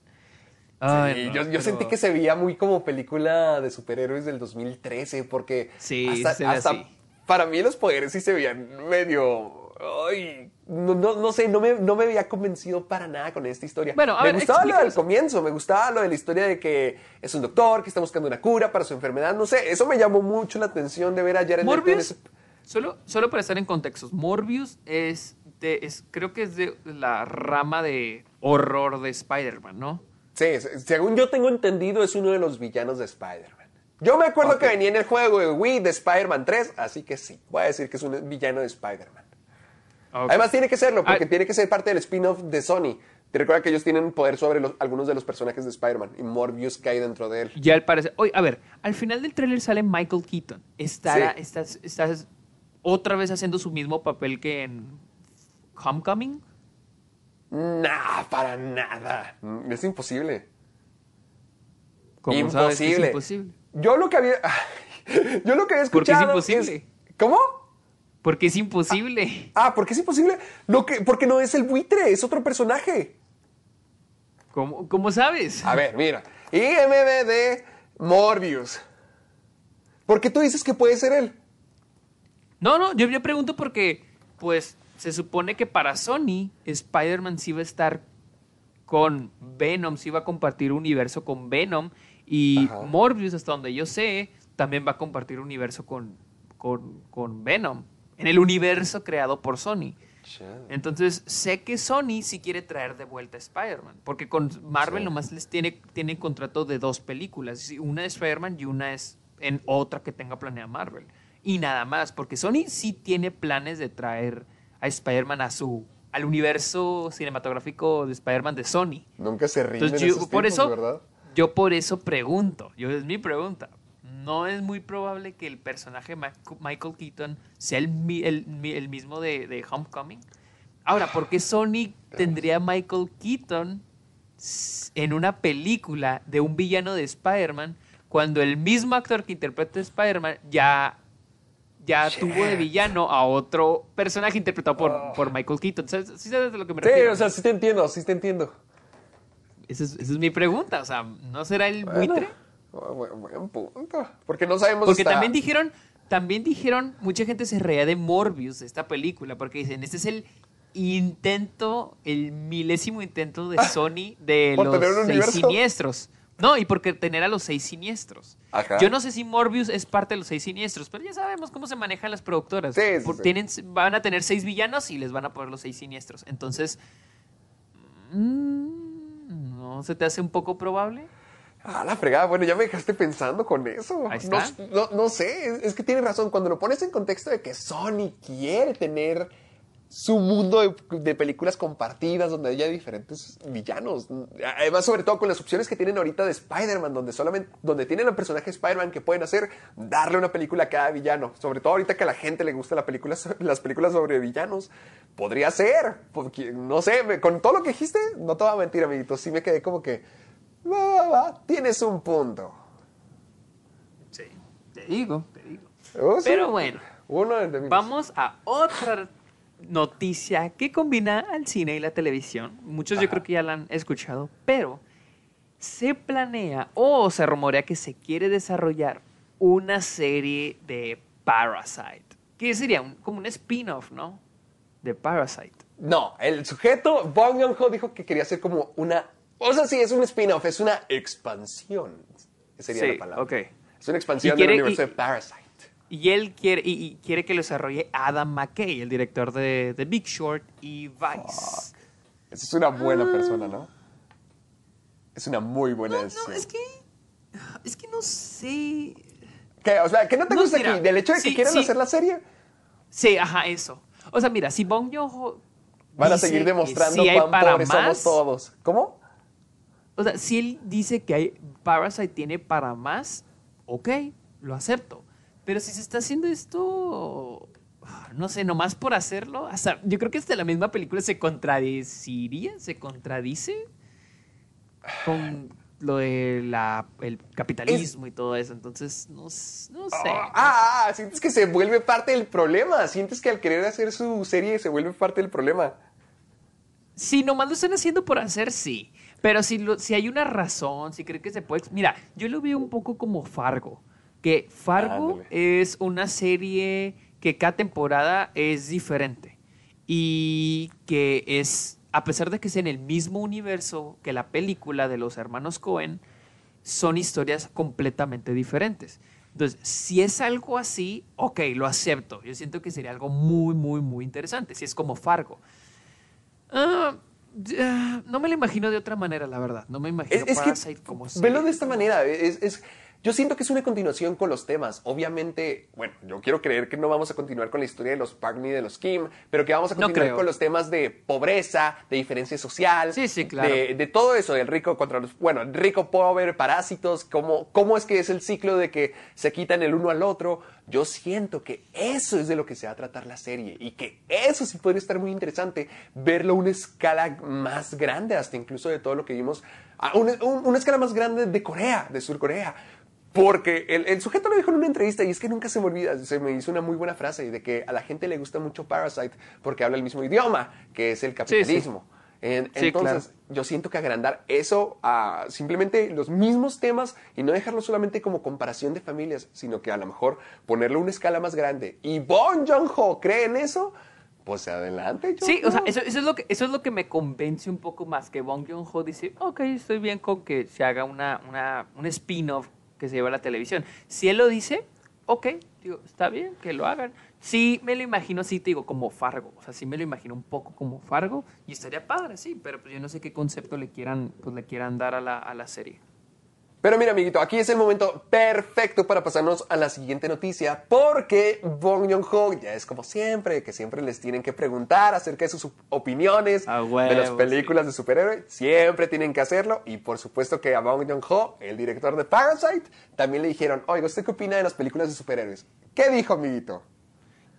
Ay, Sí, no, yo, yo pero- sentí que se veía muy como película de superhéroes del 2013, porque Sí, hasta, hasta para mí los poderes sí se veían medio... Ay, no, no, no sé, no me, no me había convencido para nada con esta historia. Bueno, a me ver, gustaba lo del comienzo, me gustaba lo de la historia de que es un doctor que está buscando una cura para su enfermedad, no sé, eso me llamó mucho la atención de ver a Jared Leto en Morbius, ese- solo, solo para estar en contextos, Morbius es, de, es, creo que es de la rama de horror de Spider-Man, ¿no? Sí, se- según yo tengo entendido, es uno de los villanos de Spider-Man. Yo me acuerdo que venía en el juego de Wii de Spider-Man 3, así que sí, voy a decir que es un villano de Spider-Man. Ok. Además tiene que serlo, porque Ah. tiene que ser parte del spin-off de Sony. Te recuerda que ellos tienen poder sobre los- algunos de los personajes de Spider-Man y Morbius cae dentro de él. Ya al parecer. Oye, a ver, al final del tráiler sale Michael Keaton. Estará, Sí. estás, estás otra vez haciendo su mismo papel que en Homecoming. Nah, para nada. Mm, Es imposible. ¿Cómo sabes que es imposible. imposible? Yo lo que había... Yo lo que había ¿Por qué es escuchado imposible? ¿Cómo? Porque es imposible. Ah, ¿por qué es imposible? Lo que... Porque no es el buitre, es otro personaje. ¿Cómo, cómo sabes? A ver, mira. IMB de Morbius. ¿Por qué tú dices que puede ser él? No, no, yo, yo pregunto porque, pues, se supone que para Sony, Spider-Man sí va a estar con Venom, sí va a compartir universo con Venom. Y Ajá. Morbius, hasta donde yo sé, también va a compartir universo con, con, con Venom. En el universo creado por Sony. Entonces, sé que Sony sí quiere traer de vuelta a Spider-Man. Porque con Marvel Sí. nomás les tiene, tiene contrato de dos películas. Una es Spider-Man y una es en otra que tenga planeada Marvel. Y nada más, porque Sony sí tiene planes de traer a Spider-Man a su al universo cinematográfico de Spider-Man de Sony. Nunca se rinden Entonces, yo, esos por eso, ¿verdad? yo por eso pregunto, yo es mi pregunta. No es muy probable que el personaje Michael Keaton sea el, mi- el mi- el mismo de, de Homecoming. Ahora, ¿por qué Sony tendría a Michael Keaton en una película de un villano de Spider-Man cuando el mismo actor que interpreta a Spider-Man ya, ya tuvo de villano a otro personaje interpretado por, por Michael Keaton? ¿Sabes, ¿Sí sabes de lo que me Sí, o sea, sí te entiendo, sí te entiendo. Esa es, esa es mi pregunta. O sea, ¿no será el Bueno, buitre? Buen punto. Porque no sabemos Porque hasta- también dijeron, también dijeron, mucha gente se reía de Morbius, de esta película, porque dicen, este es el intento, el milésimo intento de Sony de Ah, los seis universo. siniestros. No, y porque tener a los seis siniestros. Ajá. Yo no sé si Morbius es parte de los seis siniestros, pero ya sabemos cómo se manejan las productoras. Sí, sí, Por- sí. Tienen, van a tener seis villanos y les van a poner los seis siniestros. Entonces, mm, ¿no se te hace un poco probable? Ah, la fregada. Bueno, ya me dejaste pensando con eso. Ahí No, está. no, no sé, es, es que tienes razón. Cuando lo pones en contexto de que Sony quiere tener su mundo de, de películas compartidas donde haya diferentes villanos. Además, sobre todo con las opciones que tienen ahorita de Spider-Man, donde solamente donde tienen al personaje Spider-Man que pueden hacer darle una película a cada villano. Sobre todo ahorita que a la gente le gusta la película, las películas sobre villanos. Podría ser, porque no sé, con todo lo que dijiste, no te voy a mentir, amiguito. Sí me quedé como que, va, va, va, tienes un punto. Sí, te digo, te digo. Oh, sí. Pero bueno, Uno de mis- Vamos a otra noticia que combina al cine y la televisión. Muchos yo creo que ya la han escuchado, pero se planea o se rumorea que se quiere desarrollar una serie de Parasite. Que sería un- como un spin-off, ¿no? De Parasite. No, el sujeto, Bong Joon-ho, dijo que quería hacer como una... O sea, sí, es un spin-off, es una expansión. Sería Sí, la palabra. ok. Es una expansión quiere- del universo y- de Parasite. Y él quiere, y, y quiere que lo desarrolle Adam McKay, el director de, de Big Short y Vice. Esa es una buena Ah. persona, ¿no? Es una muy buena No, decisión. no, es que. Es que no sé. ¿Qué? O sea, ¿qué no te No, gusta mira, aquí? ¿Del hecho de que quieran sí. hacer la serie? Sí, ajá, eso. O sea, mira, si Bong Joon-ho Van a seguir que demostrando sí hay cuán para pobres somos todos. ¿Cómo? O sea, si él dice que hay Parasite tiene para más, ok, lo acepto. Pero si se está haciendo esto, no sé, nomás por hacerlo, hasta, yo creo que hasta la misma película se contradeciría, se contradice con lo del capitalismo y todo eso. Entonces, no sé. Ah, ah, ah, sientes que se vuelve parte del problema. Sientes que al querer hacer su serie se vuelve parte del problema. Si nomás lo están haciendo por hacer, sí. Pero si, lo- si hay una razón, si creen que se puede... Mira, yo lo veo un poco como Fargo. Que Fargo Ándale. es una serie que cada temporada es diferente. Y que es, a pesar de que es en el mismo universo que la película de los hermanos Cohen, son historias completamente diferentes. Entonces, si es algo así, ok, lo acepto. Yo siento que sería algo muy, muy, muy interesante. Si es como Fargo. Ah, no me lo imagino de otra manera, la verdad. No me imagino Es, Parasite que, como velo serie. de esta manera. Es, es- yo siento que es una continuación con los temas. Obviamente, bueno, yo quiero creer que no vamos a continuar con la historia de los Park ni de los Kim, pero que vamos a continuar con los temas de pobreza, de diferencia social, Sí, sí, claro. de, de todo eso, del rico contra los, bueno, rico, pobre, parásitos, cómo, cómo es que es el ciclo de que se quitan el uno al otro. Yo siento que eso es de lo que se va a tratar la serie y que eso sí podría estar muy interesante verlo a una escala más grande, hasta incluso de todo lo que vimos, a una, un- una escala más grande de Corea, de Sur Corea. Porque el, el sujeto lo dijo en una entrevista y es que nunca se me olvida, se me hizo una muy buena frase de que a la gente le gusta mucho Parasite porque habla el mismo idioma, que es el capitalismo. Sí, entonces, claro. yo siento que agrandar eso a simplemente los mismos temas y no dejarlo solamente como comparación de familias, sino que a lo mejor ponerlo a una escala más grande. Y Bon Joon-ho cree en eso, Pues adelante. Yo Sí, o sea, eso, eso es lo que, eso es lo que me convence un poco más, que Bong Joon-ho dice, ok, estoy bien con que se haga una, una, un spin-off que se lleve a la televisión. Si él lo dice, ok, digo, está bien que lo hagan. Sí, me lo imagino, sí, te digo, como Fargo. O sea, sí me lo imagino un poco como Fargo y estaría padre, sí, pero pues yo no sé qué concepto le quieran, pues, le quieran dar a la, a la serie. Pero mira, amiguito, aquí es el momento perfecto para pasarnos a la siguiente noticia, porque Bong Joon-ho ya es como siempre, que siempre les tienen que preguntar acerca de sus opiniones de las películas de superhéroes. Siempre tienen que hacerlo. Y por supuesto que a Bong Joon-ho, el director de Parasite, también le dijeron, oiga, ¿usted qué opina de las películas de superhéroes? ¿Qué dijo, amiguito?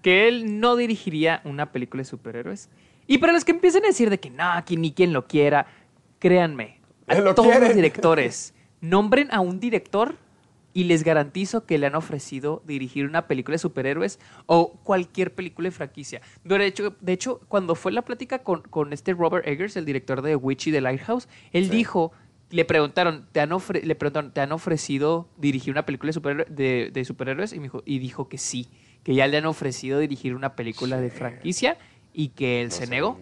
Que él no dirigiría una película de superhéroes. Y para los que empiecen a decir de que no, aquí ni quien lo quiera, créanme, a Lo todos quieren. los directores, nombren a un director y les garantizo que le han ofrecido dirigir una película de superhéroes o cualquier película de franquicia. De hecho, de hecho cuando fue la plática con, con este Robert Eggers, el director de Witch y The Lighthouse, él dijo, le preguntaron, ¿te han, ofre- le preguntaron, ¿te han ofrecido dirigir una película de, superhéroe- de- de superhéroes? Y, me dijo, y dijo que sí, que ya le han ofrecido dirigir una película de franquicia y que él se negó.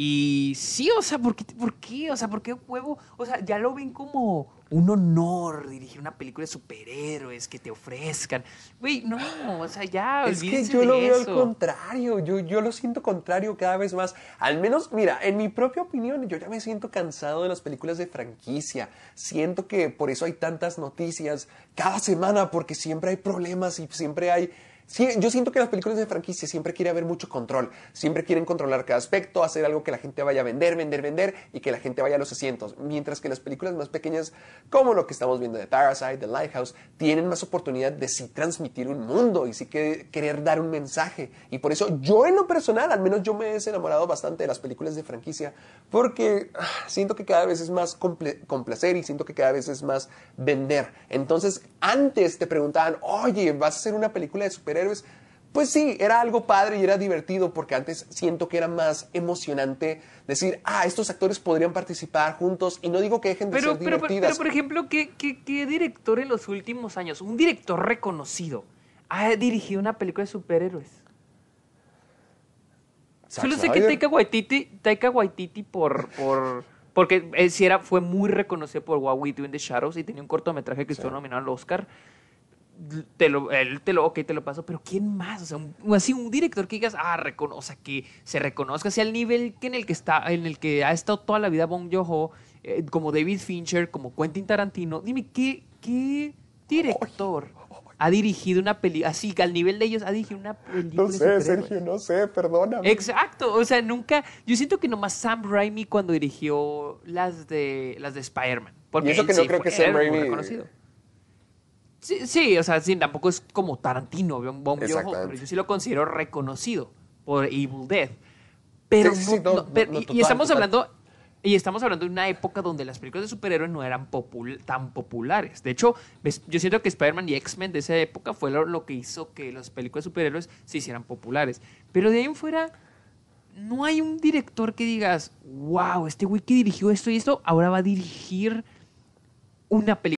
Y sí, o sea, ¿por qué, ¿por qué? O sea, ¿por qué huevo? O sea, ya lo ven como un honor dirigir una película de superhéroes que te ofrezcan. Güey, no, o sea, ya Es que yo lo veo al contrario, yo, yo lo siento contrario cada vez más. Al menos, mira, en mi propia opinión, yo ya me siento cansado de las películas de franquicia. Siento que por eso hay tantas noticias cada semana, porque siempre hay problemas y siempre hay... Sí, yo siento que las películas de franquicia siempre quiere haber mucho control, siempre quieren controlar cada aspecto, hacer algo que la gente vaya a vender, vender, vender y que la gente vaya a los asientos, mientras que las películas más pequeñas, como lo que estamos viendo de Parasite, The Lighthouse, tienen más oportunidad de sí transmitir un mundo y sí que querer dar un mensaje. Y por eso yo en lo personal, al menos yo me he enamorado bastante de las películas de franquicia, porque ah, siento que cada vez es más complacer y siento que cada vez es más vender. Entonces, antes te preguntaban, oye, ¿vas a hacer una película de superhéroes? Pues sí, era algo padre y era divertido porque antes siento que era más emocionante decir, ah, estos actores podrían participar juntos y no digo que dejen de Pero, ser pero, divertidas. pero, por ejemplo, ¿qué, qué, qué director en los últimos años, un director reconocido, ha dirigido una película de superhéroes? Solo sé que. Taika Waititi, Taika Waititi por, por, porque él sí era, fue muy reconocido por What We Do in the Shadows y tenía un cortometraje que estuvo nominado al Oscar. Te lo, él te lo, ok, te lo paso, pero ¿quién más? O sea, un, así un director que digas, ah, recono- o sea, que se reconozca así al nivel que en el que está, en el que ha estado toda la vida Bong Joon-ho, eh, como David Fincher, como Quentin Tarantino. Dime, ¿qué, qué director ha dirigido una película, así, que al nivel de ellos ha dirigido una película No sé? Sergio, no sé, perdóname. Exacto, o sea, nunca. Yo siento que nomás Sam Raimi cuando dirigió las de las de Spider-Man. Porque Y eso que no creo que Sam Raimi- reconocido. Sí, sí, o sea, sí, tampoco es como Tarantino, Bong Joon-ho, pero yo sí lo considero reconocido por Evil Dead. Pero, Sí, sí, sí, no- no, pero- no, y- total, estamos total. hablando y estamos hablando de una época donde las películas de superhéroes no eran popul- tan populares. De hecho, yo siento que Spider-Man y X-Men de esa época fue lo, lo que hizo que las películas de superhéroes se hicieran populares. Pero de ahí en fuera, no hay un director que digas, wow, este güey que dirigió esto y esto, ahora va a dirigir una película.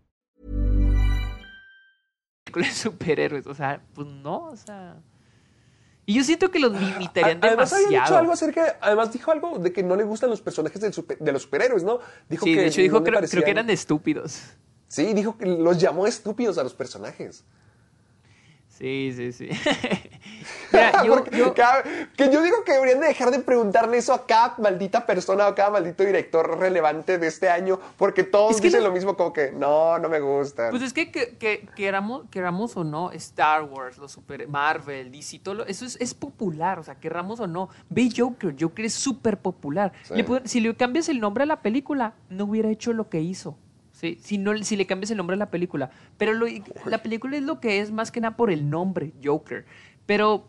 Película de superhéroes. O sea, pues no, o sea. Y yo siento que los limitarían Además había dicho demasiado. algo acerca, además dijo algo de que no le gustan los personajes del super- de los superhéroes, ¿no? Dijo sí, que de hecho dijo, no creo que eran estúpidos. Sí, dijo que los llamó estúpidos a los personajes. Sí, sí, sí. Mira, yo, Porque yo- cada- que yo digo que deberían de dejar de preguntarle eso a cada maldita persona o a cada maldito director relevante de este año, porque todos Es que dicen no- lo mismo, como que no, no me gustan. Pues es que, que, que- queramos, queramos o no, Star Wars, los super Marvel, DC, todo lo- eso es, es popular, o sea, querramos o no. Ve Joker, Joker es súper popular. Sí. Le puede- si le cambias el nombre a la película, no hubiera hecho lo que hizo. ¿sí? Si, no, si le cambias el nombre a la película. Pero lo- la película es lo que es más que nada por el nombre, Joker. Pero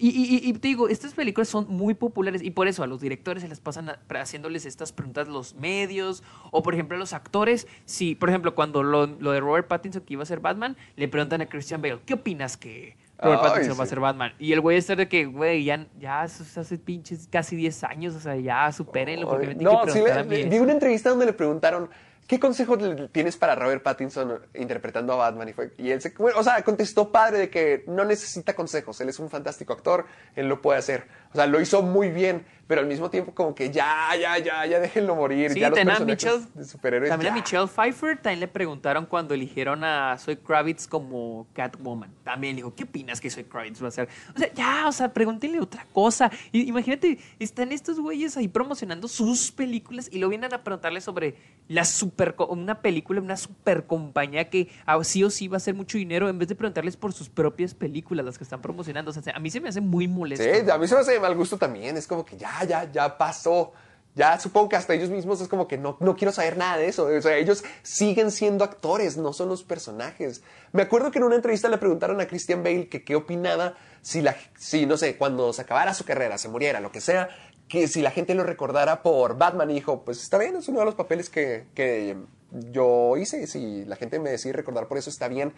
y, y- y te digo, estas películas son muy populares y por eso a los directores se les pasan a- haciéndoles estas preguntas los medios o por ejemplo a los actores. Si, por ejemplo, cuando lo, lo de Robert Pattinson que iba a ser Batman, le preguntan a Christian Bale, ¿qué opinas que Robert Ay, Pattinson va a ser Batman? Y el güey está de que, güey, ya, ya hace pinches casi 10 años, o sea, ya supérenlo porque me tienen no, que sí, le- vi eso". una entrevista donde le preguntaron, ¿qué consejo tienes para Robert Pattinson interpretando a Batman? Y, fue, y él se, o sea, contestó padre de que no necesita consejos, él es un fantástico actor, él lo puede hacer. O sea, lo hizo muy bien, pero al mismo tiempo como que ya, ya, ya, ya déjenlo morir. Sí, ya los personajes Michelle, de superhéroes también a. Michelle Pfeiffer también le preguntaron cuando eligieron a Zoe Kravitz como Catwoman. También dijo, ¿qué opinas que Zoe Kravitz va a ser? O sea, ya, o sea, pregúntenle otra cosa. Y, imagínate, están estos güeyes ahí promocionando sus películas y lo vienen a preguntarle sobre la super, una película, una super compañía que sí o sí va a hacer mucho dinero en vez de preguntarles por sus propias películas, las que están promocionando. O sea, a mí se me hace muy molesto. Sí, a mí se me hace de mal gusto también. Es como que ya, ya, ya pasó. Ya supongo que hasta ellos mismos es como que no, no quiero saber nada de eso. O sea, ellos siguen siendo actores, no son los personajes. Me acuerdo que en una entrevista le preguntaron a Christian Bale que qué opinaba si, la, si, no sé, cuando se acabara su carrera, se muriera, lo que sea, que si la gente lo recordara por Batman. Y dijo, pues está bien, es uno de los papeles que, que yo hice. Si la gente me decide recordar por eso, está bien.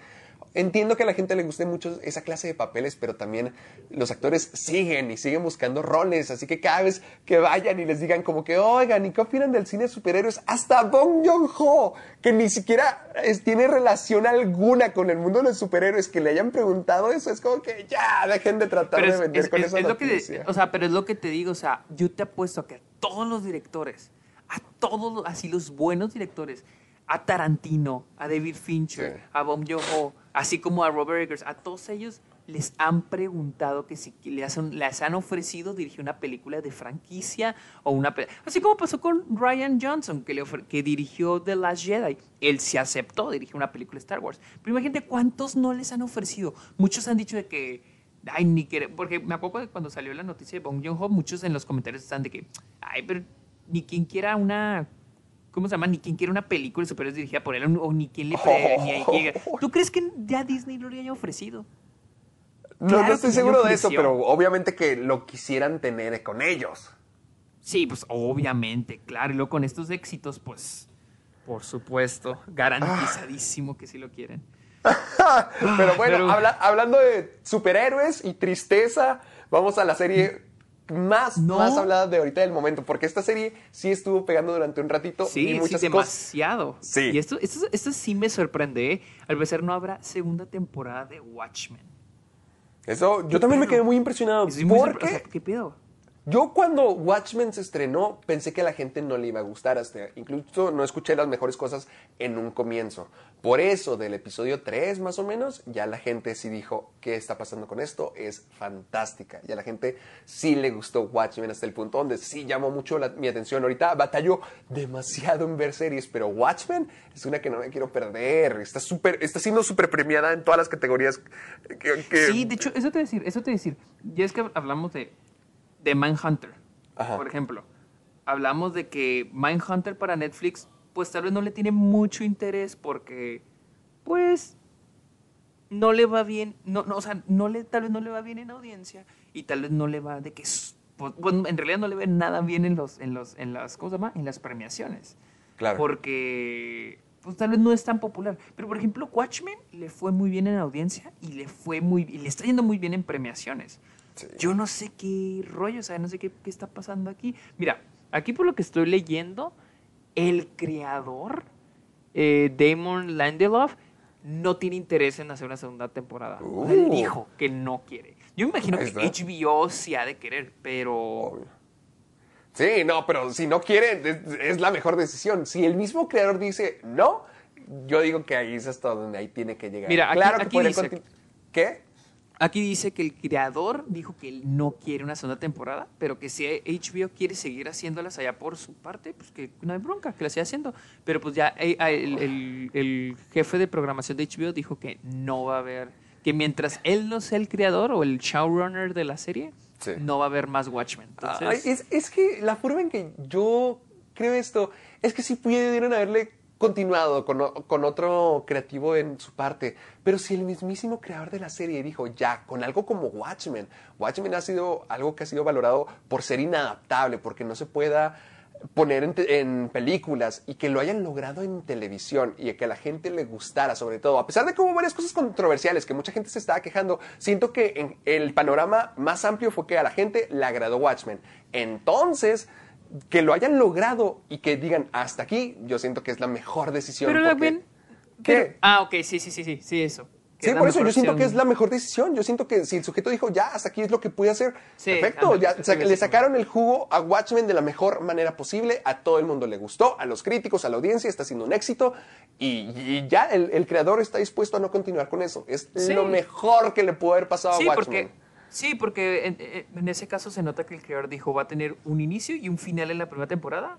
Entiendo que a la gente le guste mucho esa clase de papeles, pero también los actores siguen y siguen buscando roles. Así que cada vez que vayan y les digan como que, oigan, ¿y qué opinan del cine de superhéroes? Hasta Bong Joon-ho, que ni siquiera es- tiene relación alguna con el mundo de los superhéroes, que le hayan preguntado eso, es como que ya, dejen de tratar Pero de vender es- con es- esa es lo que, noticia. o sea, pero es lo que te digo, o sea, yo te apuesto a que a todos los directores, a todos, los- así los buenos directores, a Tarantino, a David Fincher, Sí. a Bong Joon-ho, así como a Robert Eggers, a todos ellos les han preguntado que si que les han, ofrecido dirigir una película de franquicia o una así como pasó con Ryan Johnson que le que dirigió The Last Jedi. Él se aceptó dirigir una película de Star Wars. Pero imagínate cuántos no les han ofrecido. Muchos han dicho de que ay ni quiere porque me acuerdo de cuando salió la noticia de Bong Joon-ho muchos en los comentarios están de que ay pero ni quien quiera una ¿Cómo se llama? Ni quien quiera una película de superhéroes dirigida por él, o ni quien le... pre- ni- ¿Tú crees que ya Disney lo haya ofrecido? no, claro no estoy seguro de eso, pero obviamente que lo quisieran tener con ellos. Sí, pues obviamente, claro. Y luego con estos éxitos, pues, por supuesto, garantizadísimo que sí lo quieren. Pero bueno, Pero- habla- hablando de superhéroes y tristeza, vamos a la serie más, No. más hablada de ahorita del momento, porque esta serie sí estuvo pegando durante un ratito Sí, y sí, muchas cosas. demasiado. Sí. Y esto, esto, esto sí me sorprende. ¿eh? Al parecer no habrá segunda temporada de Watchmen. Eso, yo también me quedé muy impresionado muy porque o sea, ¿Qué pedo? Yo cuando Watchmen se estrenó pensé que a la gente no le iba a gustar, hasta incluso no escuché las mejores cosas en un comienzo. Por eso del episodio 3 más o menos, ya la gente sí dijo, ¿qué está pasando con esto? Es fantástica. Y a la gente sí le gustó Watchmen hasta el punto donde sí llamó mucho la- mi atención. Ahorita batallo demasiado en ver series, pero Watchmen es una que no me quiero perder. Está súper, está siendo súper premiada en todas las categorías. que- Sí, de hecho, eso te decir, eso te decir. Ya es que hablamos de, de Mindhunter, Ajá. por ejemplo. Hablamos de que Mindhunter para Netflix, pues tal vez no le tiene mucho interés porque, pues, no le va bien, no, no, o sea, no le, tal vez no le va bien en audiencia y tal vez no le va de que, s- pues, bueno, en realidad no le ve nada bien en los, en los, en las, ¿cómo se llama? En las premiaciones. Claro. Porque, pues tal vez no es tan popular. Pero, por ejemplo, Watchmen le fue muy bien en audiencia y le fue muy, y le está yendo muy bien en premiaciones. Sí. Yo no sé qué rollo, o sea, no sé qué, qué está pasando aquí. Mira, aquí por lo que estoy leyendo, el creador, eh, Damon Lindelof, no tiene interés en hacer una segunda temporada. O sea, Él Uh. dijo que no quiere. Yo me imagino que. HBO sí ha de querer, pero... Obvio. Sí, no, pero si no quiere, es, es la mejor decisión. Si el mismo creador dice no, yo digo que ahí es hasta donde ahí tiene que llegar. Mira, aquí- claro que aquí puede dice- ¿Qué? Aquí dice que el creador dijo que él no quiere una segunda temporada, pero que si HBO quiere seguir haciéndolas allá por su parte, pues que no hay bronca, que la siga haciendo. Pero pues ya eh, el, el- el jefe de programación de HBO dijo que no va a haber, que mientras él no sea el creador o el showrunner de la serie, Sí. no va a haber más Watchmen. Entonces, Ay, es, es que la forma en que yo creo esto es que si pudieron haberle continuado con, con otro creativo en su parte. Pero si el mismísimo creador de la serie dijo, ya, con algo como Watchmen, Watchmen ha sido algo que ha sido valorado por ser inadaptable, porque no se pueda poner en películas y que lo hayan logrado en televisión y que a la gente le gustara sobre todo, a pesar de que hubo varias cosas controversiales que mucha gente se estaba quejando, siento que en el panorama más amplio fue que a la gente le agradó Watchmen. Entonces, que lo hayan logrado y que digan hasta aquí, yo siento que es la mejor decisión. Pero también... ¿Qué? ah, ok, sí, sí, sí, sí, sí, eso. Sí, es por eso yo siento que es la mejor decisión. Yo siento que si el sujeto dijo, ya, hasta aquí es lo que pude hacer, Sí, perfecto. Ya, le sacaron el jugo a Watchmen de la mejor manera posible. A todo el mundo le gustó, a los críticos, a la audiencia, está siendo un éxito. Y, y ya el, el creador está dispuesto a no continuar con eso. Es Sí. lo mejor que le pudo haber pasado Sí, a Watchmen. porque, sí, porque en, ese caso se nota que el creador dijo va a tener un inicio y un final en la primera temporada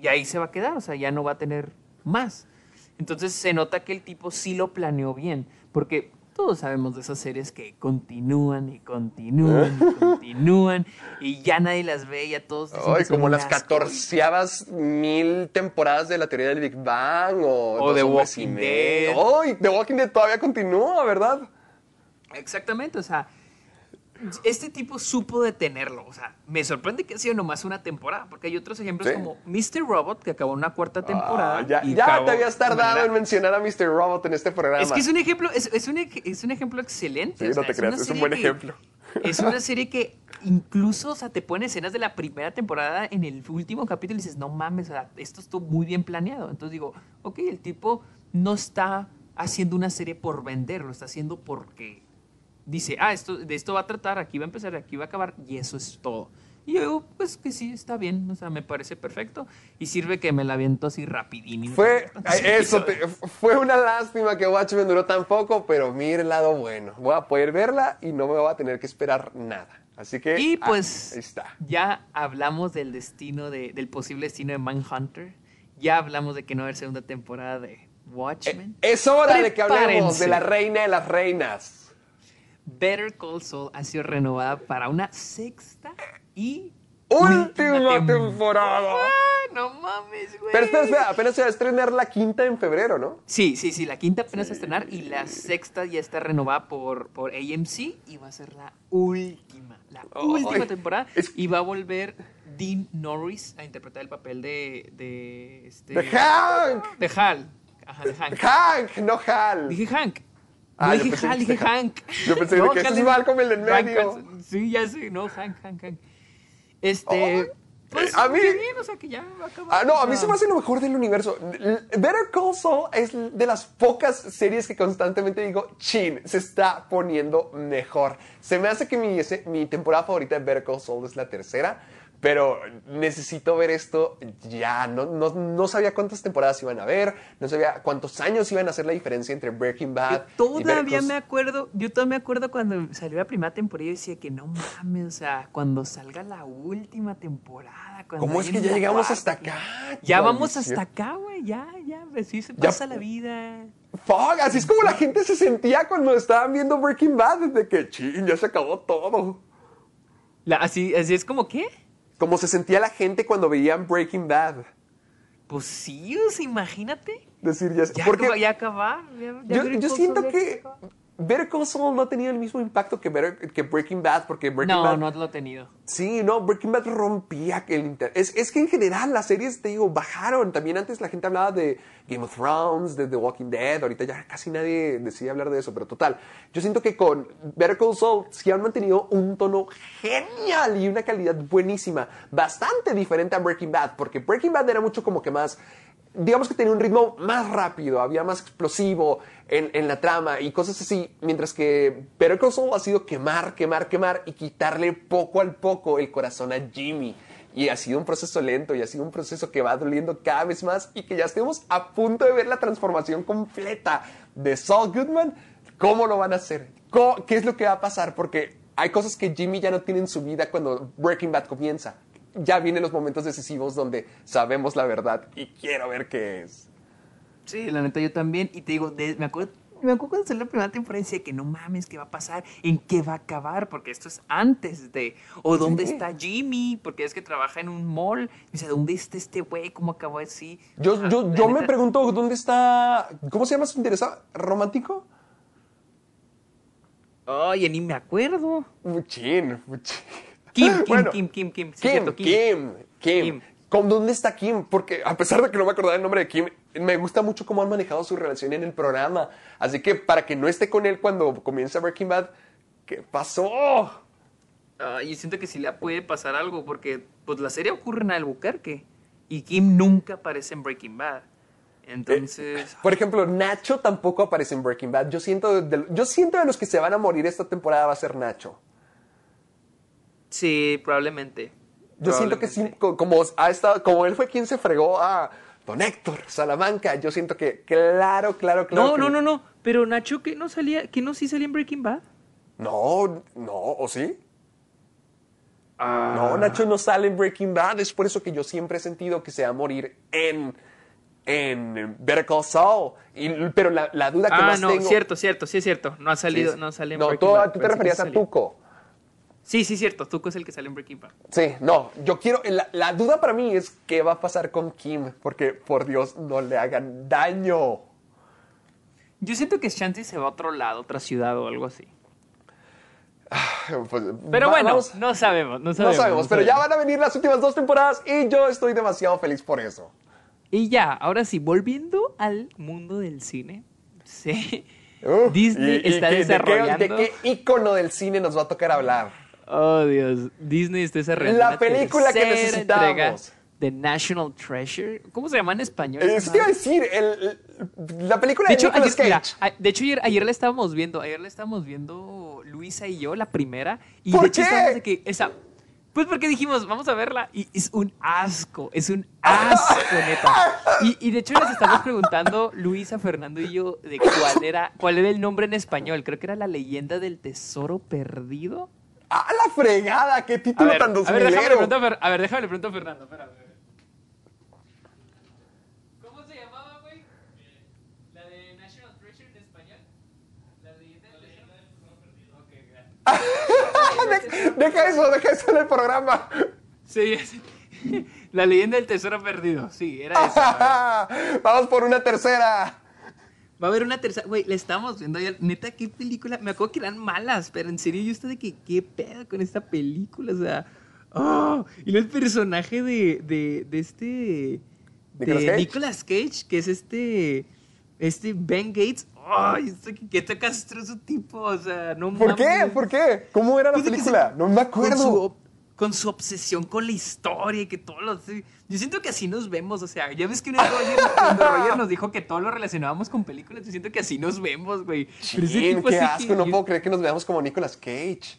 y ahí se va a quedar, o sea, ya no va a tener más. Entonces se nota que el tipo sí lo planeó bien, porque todos sabemos de esas series que continúan y continúan y continúan y ya nadie las ve, ya todos Ay, como las catorceavas mil temporadas de la teoría del Big Bang o, O The Walking. Dead. Ay, The Walking Dead todavía continúa, ¿verdad? Exactamente, o sea, este tipo supo detenerlo. O sea, me sorprende que ha sido nomás una temporada, porque hay otros ejemplos Sí. como Mr. Robot, que acabó una cuarta temporada. Ah, ya y ya te habías tardado en mencionar a Mr. Robot en este programa. Es que es un ejemplo, es, es un, es un ejemplo excelente. Sí, o no sea, te creas, una es un buen que- ejemplo. Es una serie que incluso, o sea, te ponen escenas de la primera temporada en el último capítulo y dices, no mames, o sea, esto estuvo muy bien planeado. Entonces digo, ok, el tipo no está haciendo una serie por vender, lo está haciendo porque dice, ah, esto, de esto va a tratar, aquí va a empezar, aquí va a acabar, y eso es todo. Y yo digo, pues que sí, está bien, o sea, me parece perfecto. Y sirve que me la aviento así rapidín. Fue, eh, eso, te- fue una lástima que Watchmen duró tan poco, pero mire el lado bueno. Voy a poder verla y no me voy a tener que esperar nada. Así que, Y ah, pues ahí está. ya hablamos del destino, de, del posible destino de Manhunter. Ya hablamos de que no va a haber segunda temporada de Watchmen. Es hora de que hablemos Prepárense. de la reina de las reinas. Better Call Saul ha sido renovada para una sexta y Última tem- temporada. No mames, güey. Pero espera, espera, apenas se va a estrenar la quinta en febrero, ¿no? Sí, sí, sí, la quinta apenas va a estrenar y la sexta ya está renovada por, por AMC y va a ser la última, la última temporada. es- Y va a volver Dean Norris a interpretar el papel de... De, este, ¡De Hank! De Hal. Ajá, de Hank. ¡Hank! No Hal. Dije Hank. Ah, no yo dije pensé Hal, que dije Hank. Yo pensé de que Hal es Malcolm, el del Hank medio. Sí, ya sé, no, Hank, Hank, Hank. Este... Pues, a mí- bien, o sea, que ya va a acabar. Ah, no, a mí se me hace lo mejor del universo. Better Call Saul es de las pocas series que constantemente digo, chin, se está poniendo mejor. Se me hace que mi, mi temporada favorita de Better Call Saul es la tercera, pero necesito ver esto ya. No, no, no sabía cuántas temporadas iban a ver, no sabía cuántos años iban a hacer la diferencia entre Breaking Bad Yo todavía me acuerdo, yo todavía me acuerdo cuando salió la primera temporada y decía que no mames, o sea, cuando salga la última temporada. ¿Cómo es que ya llegamos hasta acá? Ya vamos hasta acá, güey, ya, ya, así se Ya- pasa la vida. Fuck, así es como la gente se sentía cuando estaban viendo Breaking Bad, desde que, chin, ya se acabó todo. La- así, así es como, ¿qué? Como se sentía la gente cuando veían Breaking Bad. Pues sí, o sea, imagínate. Decir, ya, Ya, porque ya acabar. ya- ya yo, yo siento que. Better Call Saul no ha tenido el mismo impacto que, Better- que Breaking Bad, porque Breaking No, Bad... no lo he tenido. Sí, no, Breaking Bad rompía el interés. Es, es que en general las series, te digo, bajaron. También antes la gente hablaba de Game of Thrones, de The Walking Dead. Ahorita ya casi nadie decide hablar de eso, pero total. Yo siento que con Better Call Saul sí han mantenido un tono genial y una calidad buenísima. Bastante diferente a Breaking Bad, porque Breaking Bad era mucho como que más digamos que tenía un ritmo más rápido, había más explosivo en, la trama y cosas así, mientras que Better Call ha sido quemar, quemar, quemar y quitarle poco al poco el corazón a Jimmy. Y ha sido un proceso lento y ha sido un proceso que va doliendo cada vez más y que ya estemos a punto de ver la transformación completa de Saul Goodman. ¿Cómo lo van a hacer? ¿Cómo- ¿Qué es lo que va a pasar? Porque hay cosas que Jimmy ya no tiene en su vida cuando Breaking Bad comienza. Ya vienen los momentos decisivos donde sabemos la verdad y quiero ver qué es. Sí, la neta yo también. Y te digo, de- me acuerdo me acuerdo cuando salió la primera temporada y decía que no mames, ¿qué va a pasar? ¿En qué va a acabar? Porque esto es antes de. O dónde está Jimmy, porque es que trabaja en un mall. Y dice, ¿dónde está este güey? ¿Cómo acabó así? Yo, Ah, yo, yo me pregunto, ¿dónde está? ¿Cómo se llama su interesado? ¿Romántico? Oye, ni me acuerdo. Muchín, muchín. Kim, Kim, Bueno, Kim, Kim, Kim. Sí, Kim, cierto, Kim, Kim, Kim. ¿Con ¿Dónde está Kim? Porque a pesar de que no me acordaba el nombre de Kim, me gusta mucho cómo han manejado su relación en el programa. Así que para que no esté con él cuando comienza Breaking Bad, ¿qué pasó? Ah, yo siento que sí le puede pasar algo, porque pues la serie ocurre en Albuquerque. Y Kim nunca aparece en Breaking Bad. Entonces. Por ejemplo, Nacho tampoco aparece en Breaking Bad. Yo siento de, yo siento de los que se van a morir esta temporada va a ser Nacho. sí, probablemente. Yo siento que sí, como, ha estado, como él fue quien se fregó a Don Héctor Salamanca, yo siento que claro, claro, claro. No, que- no, no, no. Pero Nacho, que no salía, que no sí salía en Breaking Bad. No, no, ¿o sí? Ah. No, Nacho no sale en Breaking Bad. Es por eso que yo siempre he sentido que se va a morir en, en Better Call Saul. Y- pero la, la duda que Ah, más no, tengo... cierto, cierto, sí es cierto. No ha salido, Sí, no sale en No, Breaking tú, Bad. tú te referías a. Tuco. Sí, sí, cierto. Tuco es el que sale en Breaking Bad. Sí, no, yo quiero... La, la duda para mí es qué va a pasar con Kim. Porque, por Dios, no le hagan daño. Yo siento que Shanti se va a otro lado, otra ciudad o algo así. Pues, Pero va- bueno, vamos- no sabemos, no no sabemos. sabemos, no pero ya sabemos. van a venir las últimas dos temporadas y yo estoy demasiado feliz por eso. Y ya, ahora sí, volviendo al mundo del cine. Sí. Disney y- está desarrollando. ¿De qué, de qué ícono del cine nos va a tocar hablar? Oh, Dios. Disney está desarrollando. La película que necesitamos. de National Treasure. ¿Cómo se llama en español? Eh, te iba a decir, el- el- la película De de, hecho, Nicolas ayer, Cage. de hecho ayer, ayer la estábamos viendo, ayer la estábamos viendo Luisa y yo, la primera, y ¿Por de hecho qué? de que esa, pues porque dijimos, vamos a verla, y es un asco, es un asco, neta. Y, y de hecho les estamos preguntando, Luisa, Fernando y yo, de cuál era, cuál era el nombre en español, creo que era La leyenda del tesoro perdido. ¡Ah, la fregada! ¡Qué A título ver, tan a ver, déjame le pregunto a, ver, déjame le pregunto a Fernando, espérame. ¿Cómo se llamaba, güey? La de National Treasure en español. La leyenda del tesoro perdido. Ok, gracias. De- deja eso, deja eso en el programa. Sí, es- La leyenda del tesoro perdido. Sí, era esa. Vamos por una tercera. Va a haber una tercera. Güey, la estábamos viendo ayer. Neta, qué película. Me acuerdo que eran malas, pero en serio, yo estaba de que, ¿qué pedo con esta película? O sea. ¡oh! Y el personaje de, de, de este. De ¿Nicolas Cage? Nicolas Cage, que es este. Este Ben Gates. ¡Ay! este que, que castroso tipo. O sea, no ¿Por qué? ¿Por qué? ¿Cómo era la Pues película? se- No me Con su, acuerdo. Con su obsesión con la historia y que todo lo... Yo siento que así nos vemos, o sea, ya ves que una vez Roger, cuando Roger nos dijo que todo lo relacionábamos con películas, yo siento que así nos vemos, güey. Pero ese Chin, tipo qué así asco, que no yo- puedo creer que nos veamos como Nicolas Cage.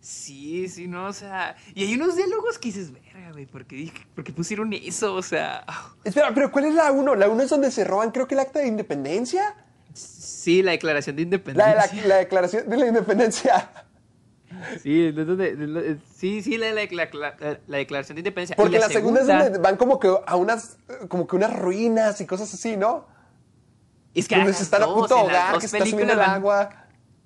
Sí, sí, no, o sea... Y hay unos diálogos que dices, verga, güey, ¿por qué, dije- por qué pusieron eso? O sea... ah, Espera, pero ¿cuál es la 1? La 1 es donde se roban, creo que el acta de independencia. Sí, la declaración de La, independencia. la, la declaración de la independencia. Sí, es donde- es lo- es- sí, sí, la, la- la- la- la declaración de independencia. Porque la, segunda, es donde van como que a unas, como que unas ruinas y cosas así, ¿no? Es que donde se las están a punto de las ahogar, que se está subiendo el agua.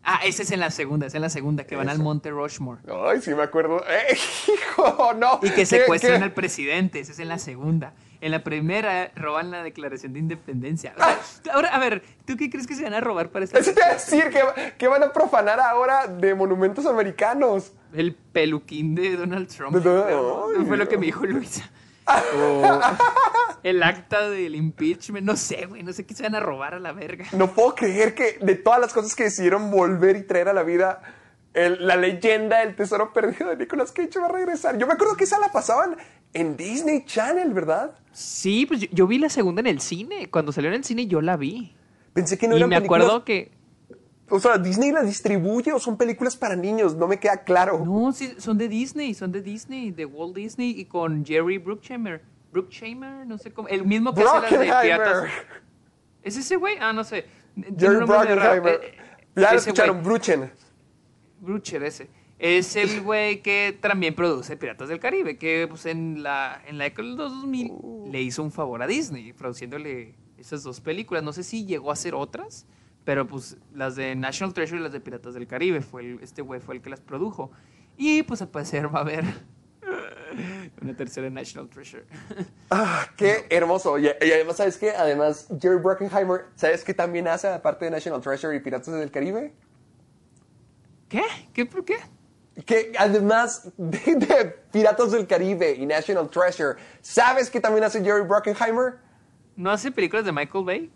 Ah, esa es en la segunda, es en la segunda, que van al. Monte Rushmore. Ay, sí me acuerdo. ¡Eh, hijo! No. Y que ¿Qué- secuestran qué? al presidente, esa es en la segunda. En la primera roban la declaración de independencia. Sea, ahora, a ver, ¿tú qué crees que se van a robar para esta Eso te iba a decir que, que van a profanar ahora de monumentos americanos. El peluquín de Donald Trump. De Donald-. Ay, fue lo que me dijo Luisa. O el acta del impeachment, no sé, güey, no sé qué se van a robar a la verga. No puedo creer que de todas las cosas que decidieron volver y traer a la vida, el- la leyenda del tesoro perdido de Nicolas Cage va a regresar. Yo me acuerdo que esa la pasaban en Disney Channel, ¿verdad? Sí, pues yo, yo vi la segunda en el cine. Cuando salió en el cine yo la vi. Pensé que no y eran me películas- acuerdo que... O sea, Disney las distribuye o son películas para niños, no me queda claro. No, sí, son de Disney, son de Disney, de Walt Disney y con Jerry Bruckheimer. Bruckheimer, no sé cómo. El mismo que hace las de piratas. ¿Es ese güey? Ah, no sé. Jerry. Brockenheimer. Eh, Ya lo escucharon. Bruchen. Brucher, ese. Es el güey que también produce Piratas del Caribe, que pues en la, en la década del 2000 le hizo un favor a Disney, produciéndole esas dos películas. No sé si llegó a hacer otras, Pero pues las de National Treasure y las de Piratas del Caribe, fue el- este güey fue el que las produjo. Y pues al parecer va a haber una tercera National Treasure. Ah, qué hermoso. Y, y además, ¿sabes qué? Además, Jerry Bruckheimer, ¿sabes qué también hace aparte de National Treasure y Piratas del Caribe? ¿Qué? ¿Qué? ¿Por qué? Que además de, de Piratas del Caribe y National Treasure, ¿sabes qué también hace Jerry Bruckheimer? ¿No hace películas de Michael Bay?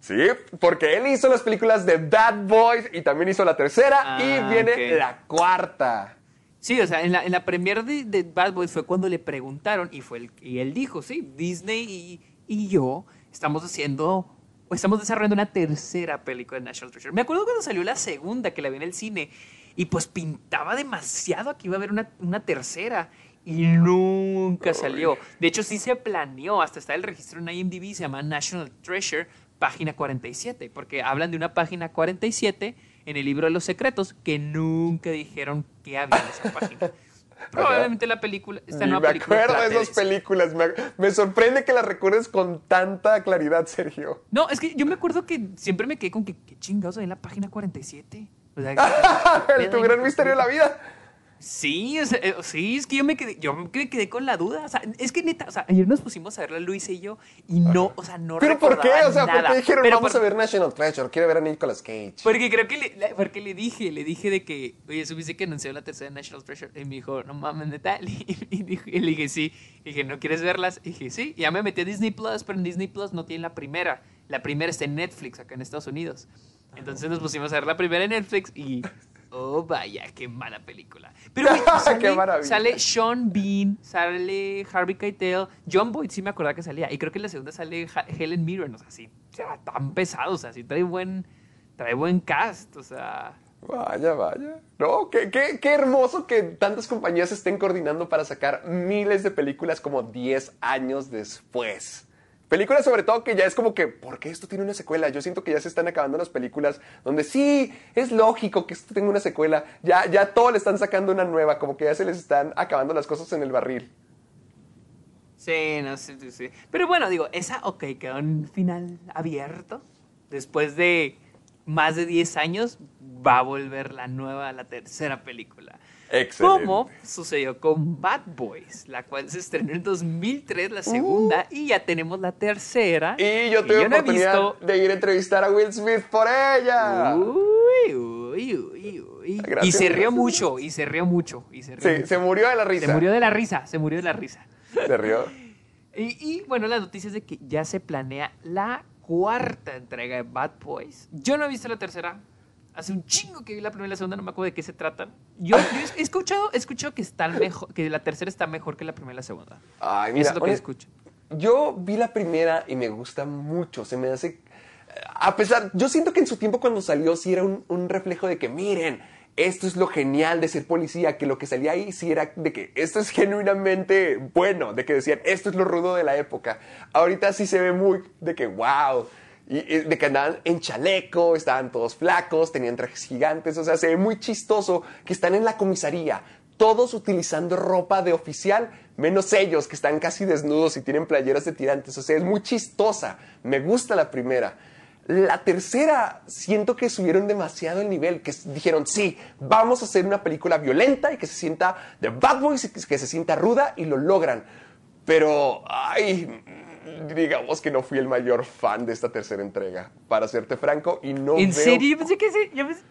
Sí, porque él hizo las películas de Bad Boys y también hizo la tercera Ah, y viene la cuarta. Sí, o sea, en la, en la premier de, de Bad Boys fue cuando le preguntaron y, fue el- y él dijo, sí, Disney y, y yo estamos haciendo, estamos desarrollando una tercera película de National Treasure. Me acuerdo cuando salió la segunda, que la vi en el cine, y pues pintaba demasiado que iba a haber una, una tercera. Y nunca salió. De hecho, sí se planeó, hasta está el registro en IMDb, se llama National Treasure, página 47, porque hablan de una página 47 en el libro de los secretos que nunca dijeron que había en esa página. Probablemente la película, esta nueva me película acuerdo de esas películas. Me, me sorprende que las recuerdes con tanta claridad, Sergio. No, es que yo me acuerdo que siempre me quedé con que, ¿qué chingados hay en la página 47? O sea, ¿qué El tu gran misterio de la vida. Sí, o sea, eh, sí, es que yo me quedé, yo me quedé con la duda. O sea, es que neta, o sea, ayer nos pusimos a verla Luis y yo y no, o sea, no ¿Pero por qué? O sea, ¿por qué dijeron Pero vamos por- a ver National Treasure? Quiero ver a Nicolas Cage. Porque creo que le, porque le dije, le dije de que, oye, supiste que anunció la tercera National Treasure. Y me dijo, no mames, neta. Y, y y le dije, sí. Y dije, ¿no quieres verlas? Y dije, sí. Y ya me metí a Disney Plus, pero en Disney Plus no tiene la primera. La primera está en Netflix, acá en Estados Unidos. Entonces nos pusimos a ver la primera en Netflix y. Oh, vaya, qué mala película. Pero sale, Qué maravilla. sale Sean Bean, sale Harvey Keitel, John Boyd sí me acordaba que salía. Y creo que en la segunda sale Helen Mirren. O sea, sí, tan pesado. O sea, sí trae buen, trae buen cast. O sea. Vaya, vaya. No, qué, qué, qué hermoso que tantas compañías estén coordinando para sacar miles de películas como 10 años después. Películas sobre todo que ya es como que, ¿por qué esto tiene una secuela? Yo siento que ya se están acabando las películas donde sí, es lógico que esto tenga una secuela. Ya, ya todo le están sacando una nueva, como que ya se les están acabando las cosas en el barril. Sí, no sé, sí, sí. Pero bueno, digo, esa, ok, quedó un final abierto. Después de más de 10 años, va a volver la nueva, la tercera película. Excelente. Como sucedió con Bad Boys, la cual se estrenó en 2003, la segunda, y ya tenemos la tercera. Uh. Y yo tuve he oportunidad visto- de ir a entrevistar a Will Smith por ella. Uy, uy, uy, uy. Gracias, y se rió gracias. mucho, y se rió mucho, y se rió Sí, mucho. se murió de la risa. Se murió de la risa, se murió de la risa. Se rió. Y, y, bueno, las noticias de que ya se planea la cuarta entrega de Bad Boys. Yo no he visto la tercera. Hace un chingo que vi la primera y la segunda, no me acuerdo de qué se tratan. Yo, yo he escuchado, he escuchado que, están mejor, que la tercera está mejor que la primera y la segunda. Ay, Eso mira, es lo que escucho. Yo vi la primera y me gusta mucho. Se me hace. A pesar. Yo siento que en su tiempo cuando salió sí era un, un reflejo de que, miren, esto es lo genial de ser policía. Que lo que salía ahí sí era de que esto es genuinamente bueno. De que decían, esto es lo rudo de la época. Ahorita sí se ve muy de que, wow. De que andaban en chaleco, estaban todos flacos, tenían trajes gigantes. O sea, se ve muy chistoso que están en la comisaría todos utilizando ropa de oficial, menos ellos que están casi desnudos y tienen playeras de tirantes. O sea, es muy chistosa. Me gusta la primera. La tercera, siento que subieron demasiado el nivel, que dijeron, sí, vamos a hacer una película violenta y que se sienta de Bad Boys y que se sienta ruda y lo logran. Pero, ay, digamos que no fui el mayor fan de esta tercera entrega, para serte franco, y no ¿En veo- serio? Yo pensé que sí. Yo pensé-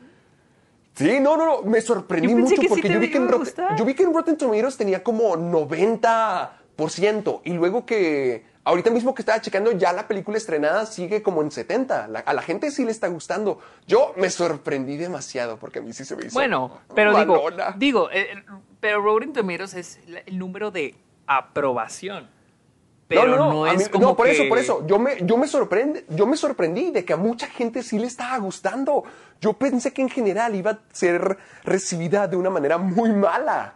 Sí, no, no, no, me sorprendí Yo mucho sí porque yo vi que, en Rotten- yo vi que en Rotten Tomatoes tenía como 90% y luego que ahorita mismo que estaba checando ya la película estrenada sigue como en 70. La- a la gente sí le está gustando. Yo me sorprendí demasiado porque a mí sí se me hizo Bueno, pero digo, malona. digo, eh, eh, pero Rotten Tomatoes es el número de aprobación. Pero no, a es mí- como no, por que- eso, por eso. Yo me, yo me sorprende, yo me sorprendí de que a mucha gente sí le estaba gustando. Yo pensé que en general iba a ser recibida de una manera muy mala.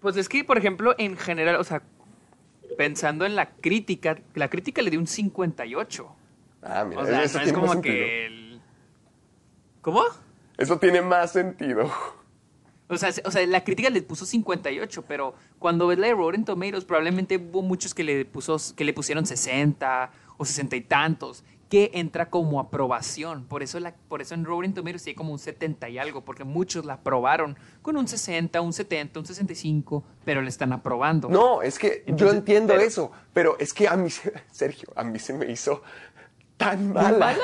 Pues es que, por ejemplo, en general, o sea, pensando en la crítica, la crítica le dio un 58. Ah, mira, O sea, eso no es tiene más como sentido. que el... ¿Cómo? Eso tiene más sentido. O sea, se- o sea, la crítica le puso 58, pero cuando ves la de Rotten Tomatoes, probablemente hubo muchos que le, puso, que le pusieron 60 o 60 y tantos. que entra como aprobación. Por eso, la, por eso en Rotten Tomatoes sí hay como un 70 y algo, porque muchos la aprobaron con un 60, un 70, un 65, pero le están aprobando. No, es que yo entiendo pero- eso, pero es que a mí, se- Sergio, a mí se me hizo tan mala. mala?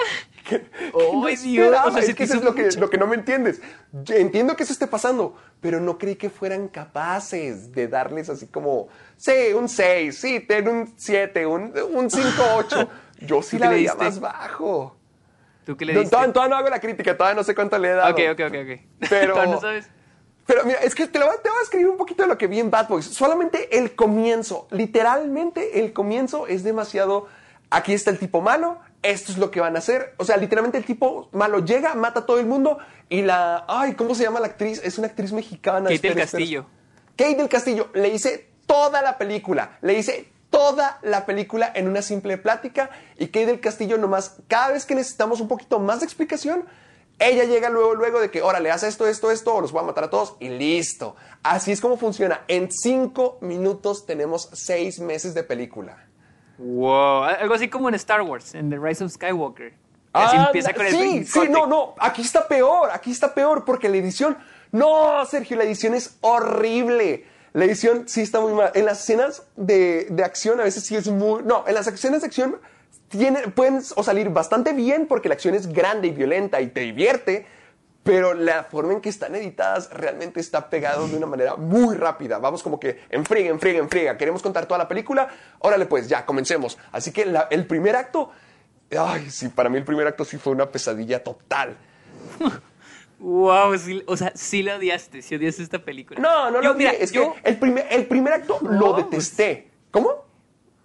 Que, que Oh, no Dios, o sea, es que eso es lo que, mucho. lo que no me entiendes. Yo entiendo que eso esté pasando, pero no creí que fueran capaces de darles así como, sí, un 6, sí, ten un 7, un, un 5, 8. Yo sí ¿Tú la veía más bajo. ¿Tú qué le No, diste? todavía, todavía no hago la crítica, todavía no sé cuánto le he dado. Ok, ok, ok, ok. Pero- no sabes. Pero mira, es que te, lo voy, a- te voy a escribir un poquito de lo que vi en Bad Boys. Solamente el comienzo, literalmente el comienzo es demasiado... Aquí está el tipo malo, esto es lo que van a hacer. O sea, literalmente el tipo malo llega, mata a todo el mundo y la... Ay, ¿cómo se llama la actriz? Es una actriz mexicana. Kate espera, del espera. Castillo. Kate del Castillo. Le hice toda la película. Le hice toda la película en una simple plática y Kate del Castillo nomás, cada vez que necesitamos un poquito más de explicación, ella llega luego, luego de que, órale, haz esto, esto, esto, o los voy a matar a todos y listo. Así es como funciona. En cinco minutos tenemos seis meses de película. Wow. Algo así como en Star Wars, en The Rise of Skywalker. Así Ah, empieza con el sí, sí, corte. no, no, aquí está peor, aquí está peor, porque la edición, no, Sergio, la edición es horrible. La edición sí está muy mal. En las escenas de, de acción a veces sí es muy, no, en las escenas de acción pueden o salir bastante bien porque la acción es grande y violenta y te divierte, pero la forma en que están editadas realmente está pegado de una manera muy rápida. Vamos como que en friega, en friega, en friega. Queremos contar toda la película. Órale, pues ya, comencemos. Así que la- el primer acto, ay, sí, para mí el primer acto sí fue una pesadilla total. Wow, sí, o sea, sí la odiaste, sí odiaste esta película. No, no vi. Es yo- que el primer, el primer acto lo No, detesté. ¿Cómo?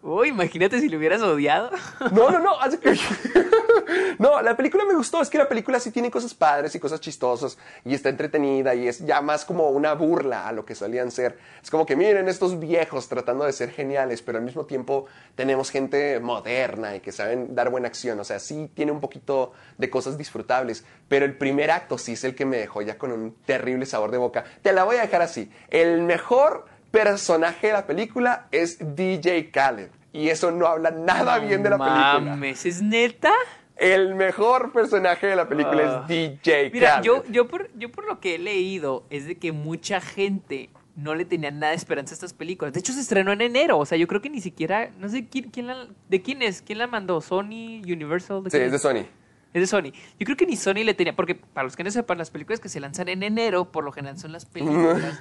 Uy, imagínate si lo hubieras odiado. No, no, no. no, la película me gustó. Es que la película sí tiene cosas padres y cosas chistosas y está entretenida y es ya más como una burla a lo que solían ser. Es como que miren estos viejos tratando de ser geniales, pero al mismo tiempo tenemos gente moderna y que saben dar buena acción. O sea, sí tiene un poquito de cosas disfrutables, pero el primer acto sí es el que me dejó ya con un terrible sabor de boca. Te la voy a dejar así. El mejor personaje de la película es DJ Khaled. Y eso no habla nada bien de la película. Mames, ¿es neta? El mejor personaje de la película Ah. es DJ Mira, Khaled. yo, yo, por, yo por lo que he leído es de que mucha gente no le tenía nada de esperanza a estas películas. De hecho, se estrenó en enero. O sea, yo creo que ni siquiera. No sé quién, quién la. ¿De quién es? ¿Quién la mandó? ¿Sony? ¿Universal? ¿De Sí, es de Sony. Es de Sony. Yo creo que ni Sony le tenía. Porque para los que no sepan, las películas que se lanzan en enero, por lo general son las películas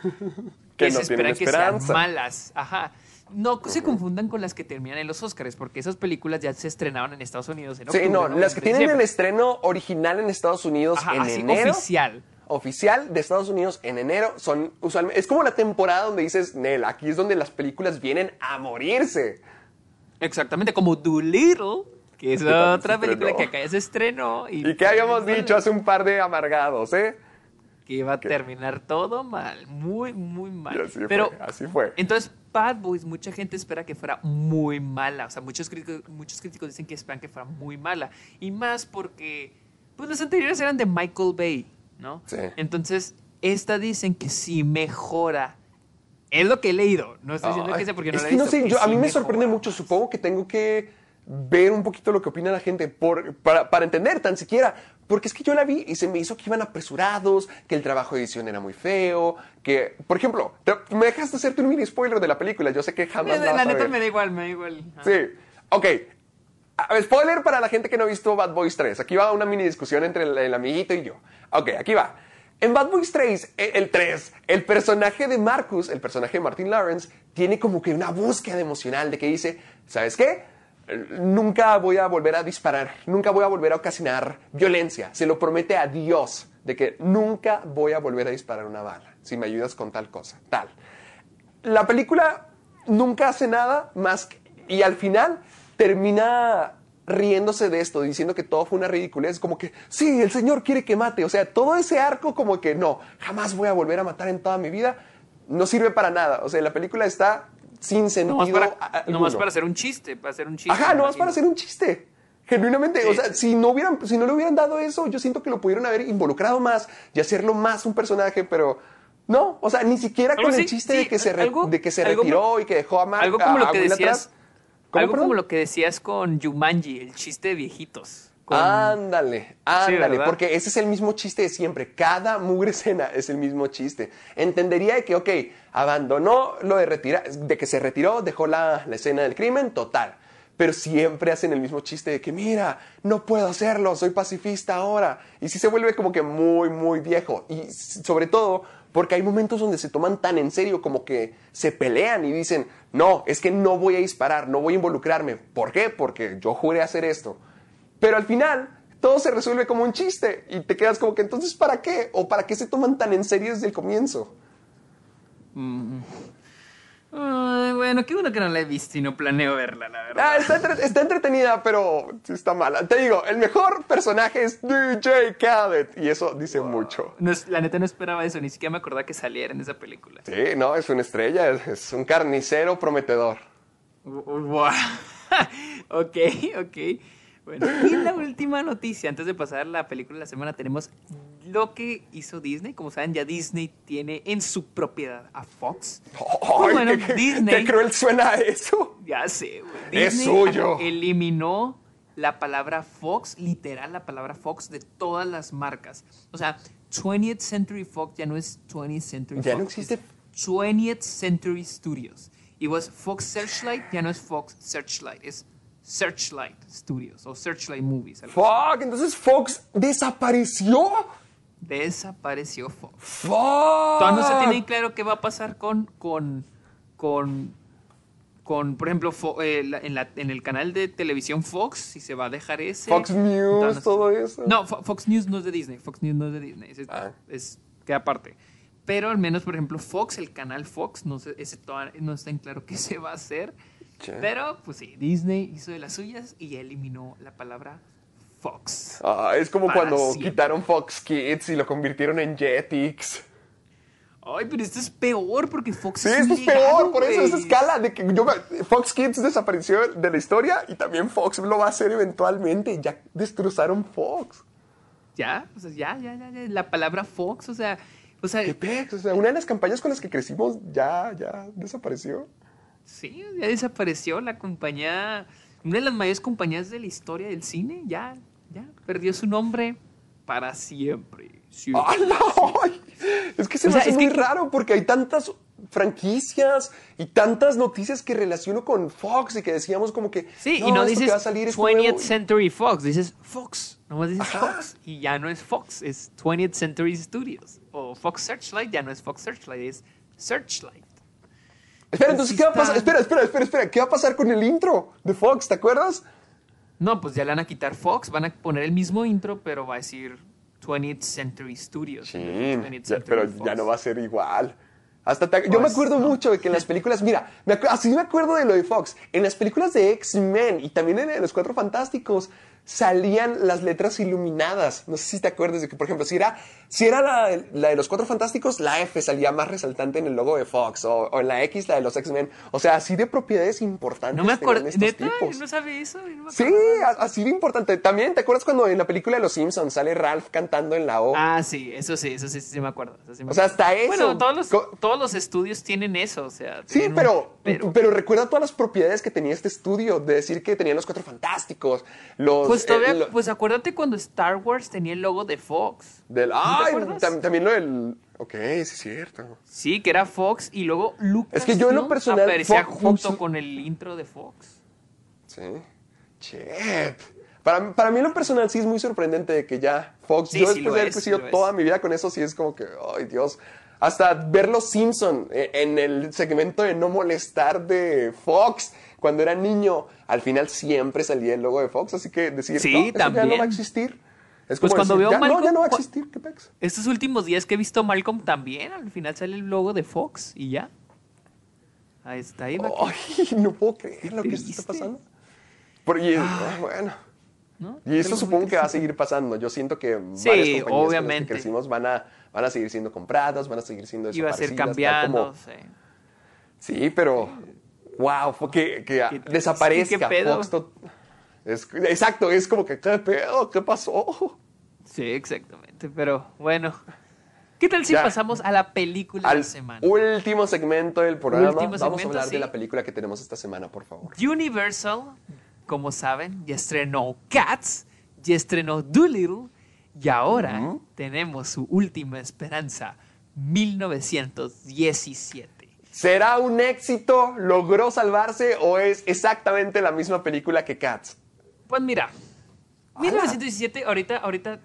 Que que no se esperan que sean malas. Ajá. No se confundan con las que terminan en los Oscars, porque esas películas ya se estrenaron en Estados Unidos en Sí, octubre, no, noviembre, las que tienen el estreno original en Estados Unidos Ajá, en así, enero. oficial. Oficial de Estados Unidos en enero son usualmente. Es como la temporada donde dices, Nel, aquí es donde las películas vienen a morirse. Exactamente, como Doolittle, que es Que otra película que acá ya se estrenó. Y, ¿Y qué habíamos dicho hace un par de amargados, eh? Que iba a terminar todo mal, muy, muy mal. Y así Pero, fue, así fue. Entonces, Bad Boys, mucha gente espera que fuera muy mala. O sea, muchos críticos, muchos críticos dicen que esperan que fuera muy mala. Y más porque, pues las anteriores eran de Michael Bay, ¿no? Sí. Entonces, esta dicen que sí mejora. Es lo que he leído. No estoy diciendo que sea porque no es lo he que no visto, sé, que yo- a sí mí me mejora. sorprende mucho. Supongo que tengo que ver un poquito lo que opina la gente por, para, para entender tan siquiera. Porque es que yo la vi y se me hizo que iban apresurados, que el trabajo de edición era muy feo, que, por ejemplo, te- me dejaste hacerte un mini spoiler de la película. Yo sé que jamás La, la neta me da igual, me da igual. Sí, ok. Spoiler para la gente que no ha visto Bad Boys 3. Aquí va una mini discusión entre el, el amiguito y yo. Ok, aquí va. En Bad Boys 3, e- el 3, el personaje de Marcus, el personaje de Martin Lawrence, tiene como que una búsqueda emocional de que dice, ¿sabes qué? Nunca voy a volver a disparar, nunca voy a volver a ocasionar violencia. Se lo promete a Dios de que nunca voy a volver a disparar una bala si me ayudas con tal cosa, tal. La película nunca hace nada más que- y al final termina riéndose de esto, diciendo que todo fue una ridiculez, como que, sí, el Señor quiere que mate, o sea, todo ese arco como que no, jamás voy a volver a matar en toda mi vida, no sirve para nada, o sea, la película está sin sentido. Nomás para, a- nomás alguno. para hacer un chiste, para hacer un chiste. Ajá, nomás para imagino. hacer un chiste. Genuinamente, o sea, sí. si no, hubieran, si no le hubieran dado eso, yo siento que lo pudieron haber involucrado más y hacerlo más un personaje, pero no, o sea, ni siquiera con el chiste de que se, re- algo- de que se retiró como- y que dejó a Mar Algo como lo que decías. atrás. ¿Cómo, Algo perdón? como lo que decías con Jumanji, el chiste de viejitos. Con- Ándale, ándale, porque ese es el mismo chiste de siempre. Cada mugre escena es el mismo chiste. Entendería de que, ok, abandonó lo de retirar, de que se retiró, dejó la, la escena del crimen, total. Pero siempre hacen el mismo chiste de que, mira, no puedo hacerlo, soy pacifista ahora. Y sí se vuelve como que muy, muy viejo. Y sobre todo porque hay momentos donde se toman tan en serio como que se pelean y dicen, no, es que no voy a disparar, no voy a involucrarme. ¿Por qué? Porque yo juré hacer esto. Pero al final, todo se resuelve como un chiste y te quedas como que entonces ¿para qué? ¿O para qué se toman tan en serio desde el comienzo? Ay, bueno, qué bueno que no la he visto y no planeo verla, la verdad. Ah, está, entre- está entretenida, pero está mala. Te digo, el mejor personaje es DJ Khaled y eso dice mucho. No la neta no esperaba eso, ni siquiera me acordaba que saliera en esa película. Sí, no, es una estrella, es, es un carnicero prometedor. Wow. ok, ok. Bueno, y la última noticia, antes de pasar a la película de la semana, tenemos lo que hizo Disney. Como saben, ya Disney tiene en su propiedad a Fox. ¡Ay, bueno, qué, Disney- qué cruel suena eso! Ya sé, güey. Es suyo. eliminó la palabra Fox, literal la palabra Fox, de todas las marcas. O sea, 20th Century Fox ya no es 20th Century Ya Fox. no existe. es 20th Century Studios. Y was Fox Searchlight ya no es Fox Searchlight, es Searchlight Studios o Searchlight Movies. ¡Fuck! Entonces Fox desapareció. Desapareció Fox. ¡Fuck! Todavía no se tiene claro qué va a pasar con, con, con, con por ejemplo, Fo- eh, la- en, la- en el canal de televisión Fox, si se va a dejar ese. Fox News, todo eso. No, Fo- Fox News no es de Disney. Fox News no es de Disney. Es, Ah. es- queda aparte. Pero al menos, por ejemplo, Fox, el canal Fox, no, sé, ese todavía no está en claro qué se va a hacer. Pero, pues sí, Disney hizo de las suyas y eliminó la palabra Fox. Ah, es como cuando siempre. quitaron Fox Kids y lo convirtieron en Jetix. Ay, pero esto es peor porque Fox Sí, es esto es peor, por eso güey. escala de que yo Fox Kids desapareció de la historia y también Fox lo va a hacer eventualmente. Ya destrozaron Fox. Ya, o sea, ya, ya, ya, ya, la palabra Fox, o sea, o sea, ¿Qué pex? O sea, una de las campañas con las que crecimos ya, ya desapareció. Sí, ya desapareció la compañía, una de las mayores compañías de la historia del cine, ya, ya, perdió su nombre para siempre. siempre. ¡Hala! Ay, Es que se O me sea, hace muy que- raro porque hay tantas franquicias y tantas noticias que relaciono con Fox y que decíamos como que Sí, y no dices va a salir es 20th nuevo". Century Fox, dices Fox, nomás dices Fox, y ya no es Fox, es 20th Century Studios. O Fox Searchlight ya no es Fox Searchlight, es Searchlight. Espera, entonces, Sí ¿qué va a pasar? Espera, espera, espera, espera. ¿Qué va a pasar con el intro de Fox? ¿Te acuerdas? No, pues ya le van a quitar Fox, van a poner el mismo intro, pero va a decir 20th Century Studios. de 20th Ya, Century pero ya no va a ser igual. Hasta te- yo me acuerdo no. mucho de que en las películas, mira, me así me acuerdo de lo de Fox. En las películas de X-Men y también en Los Cuatro Fantásticos salían las letras iluminadas. No sé si te acuerdas de que, por ejemplo, si era, si era la, la de Los Cuatro Fantásticos, la F salía más resaltante en el logo de Fox o, o en la X la de los X-Men. O sea, así de propiedades importantes. No me acuerdo, neta, tipos. no sabe eso. yo no me Sí, así de importante. También, ¿te acuerdas cuando en la película de Los Simpsons sale Ralph cantando en la O? Ah, sí, eso sí, eso sí, sí, sí me acuerdo. eso sí me O sea, hasta eso. Bueno, todos los, todos los estudios tienen eso, o sea. Sí, un- pero, pero recuerda todas las propiedades que tenía este estudio, de decir que tenían los cuatro fantásticos, los... Pues todavía, eh, lo- pues acuérdate cuando Star Wars tenía el logo de Fox. del, ¿No te ay, tam- también lo del... Ok, sí es cierto. Sí, que era Fox y luego Lucas Es que yo en lo personal, aparecía junto Fox- con el intro de Fox. Sí. Chet. Para, para mí en lo personal sí es muy sorprendente de que ya Fox, Sí, yo sí después lo de haber es, crecido sí lo es. toda mi vida con eso, sí es como que, ay Dios. Hasta ver los Simpson eh, en el segmento de no molestar de Fox cuando era niño, al final siempre salía el logo de Fox, así que decir, Sí, no, eso ya no también. va a existir. Es Pues como cuando decir, veo ya, no, ya Malcolm, no va a existir, qué pex. Estos últimos días que he visto Malcolm también, al final sale el logo de Fox y ya. Ahí está, ahí va. Ay, no puedo creer lo que esto está pasando. Por- y, ah, bueno. ¿no? Y muy supongo que va a seguir pasando. Yo siento que Sí, varias compañías con las obviamente. que crecimos van a, van a seguir siendo compradas, van a seguir siendo Y va a ser cambiando. como- sí. Sí, pero... Wow, fue que, que desaparezca ¿qué pedo? Fox. to- es- exacto, es como que, ¿qué pedo? ¿Qué pasó? Sí, exactamente. Pero bueno, ¿Qué tal si Ya. pasamos a la película de Al la semana? último segmento del programa, Último vamos a hablar de la película que tenemos esta semana, por favor. Universal, como saben, ya estrenó Cats, ya estrenó Doolittle y ahora tenemos su última esperanza, 1917. ¿Será un éxito? ¿Logró salvarse o es exactamente la misma película que Cats? Pues mira, 1917 ahorita, ahorita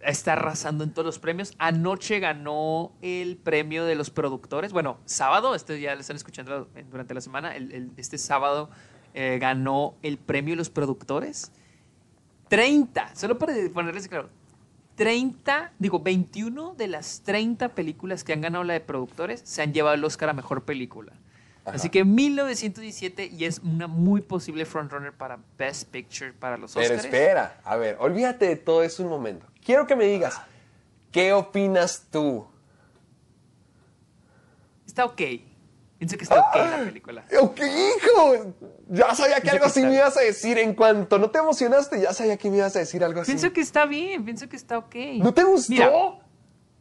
está arrasando en todos los premios. Anoche ganó el premio de los productores. Bueno, sábado, este ya lo están escuchando durante la semana. el- el- este sábado eh, ganó el premio de los productores. 30, solo para ponerles claro, 30, digo, 21 de las 30 películas que han ganado la de productores se han llevado el Oscar a mejor película. Así que 1917 y es una muy posible frontrunner para Best Picture para los Pero Oscars. espera, a ver, olvídate de todo eso un momento. Quiero que me digas, ¿qué opinas tú? Está ok. Pienso que está ok la película. ¡Ok, hijo! Ya sabía que Pienso algo que así me ibas a decir. En cuanto no te emocionaste, ya sabía que me ibas a decir algo así. Pienso que está bien, pienso que está ok. ¿No te gustó? Mira,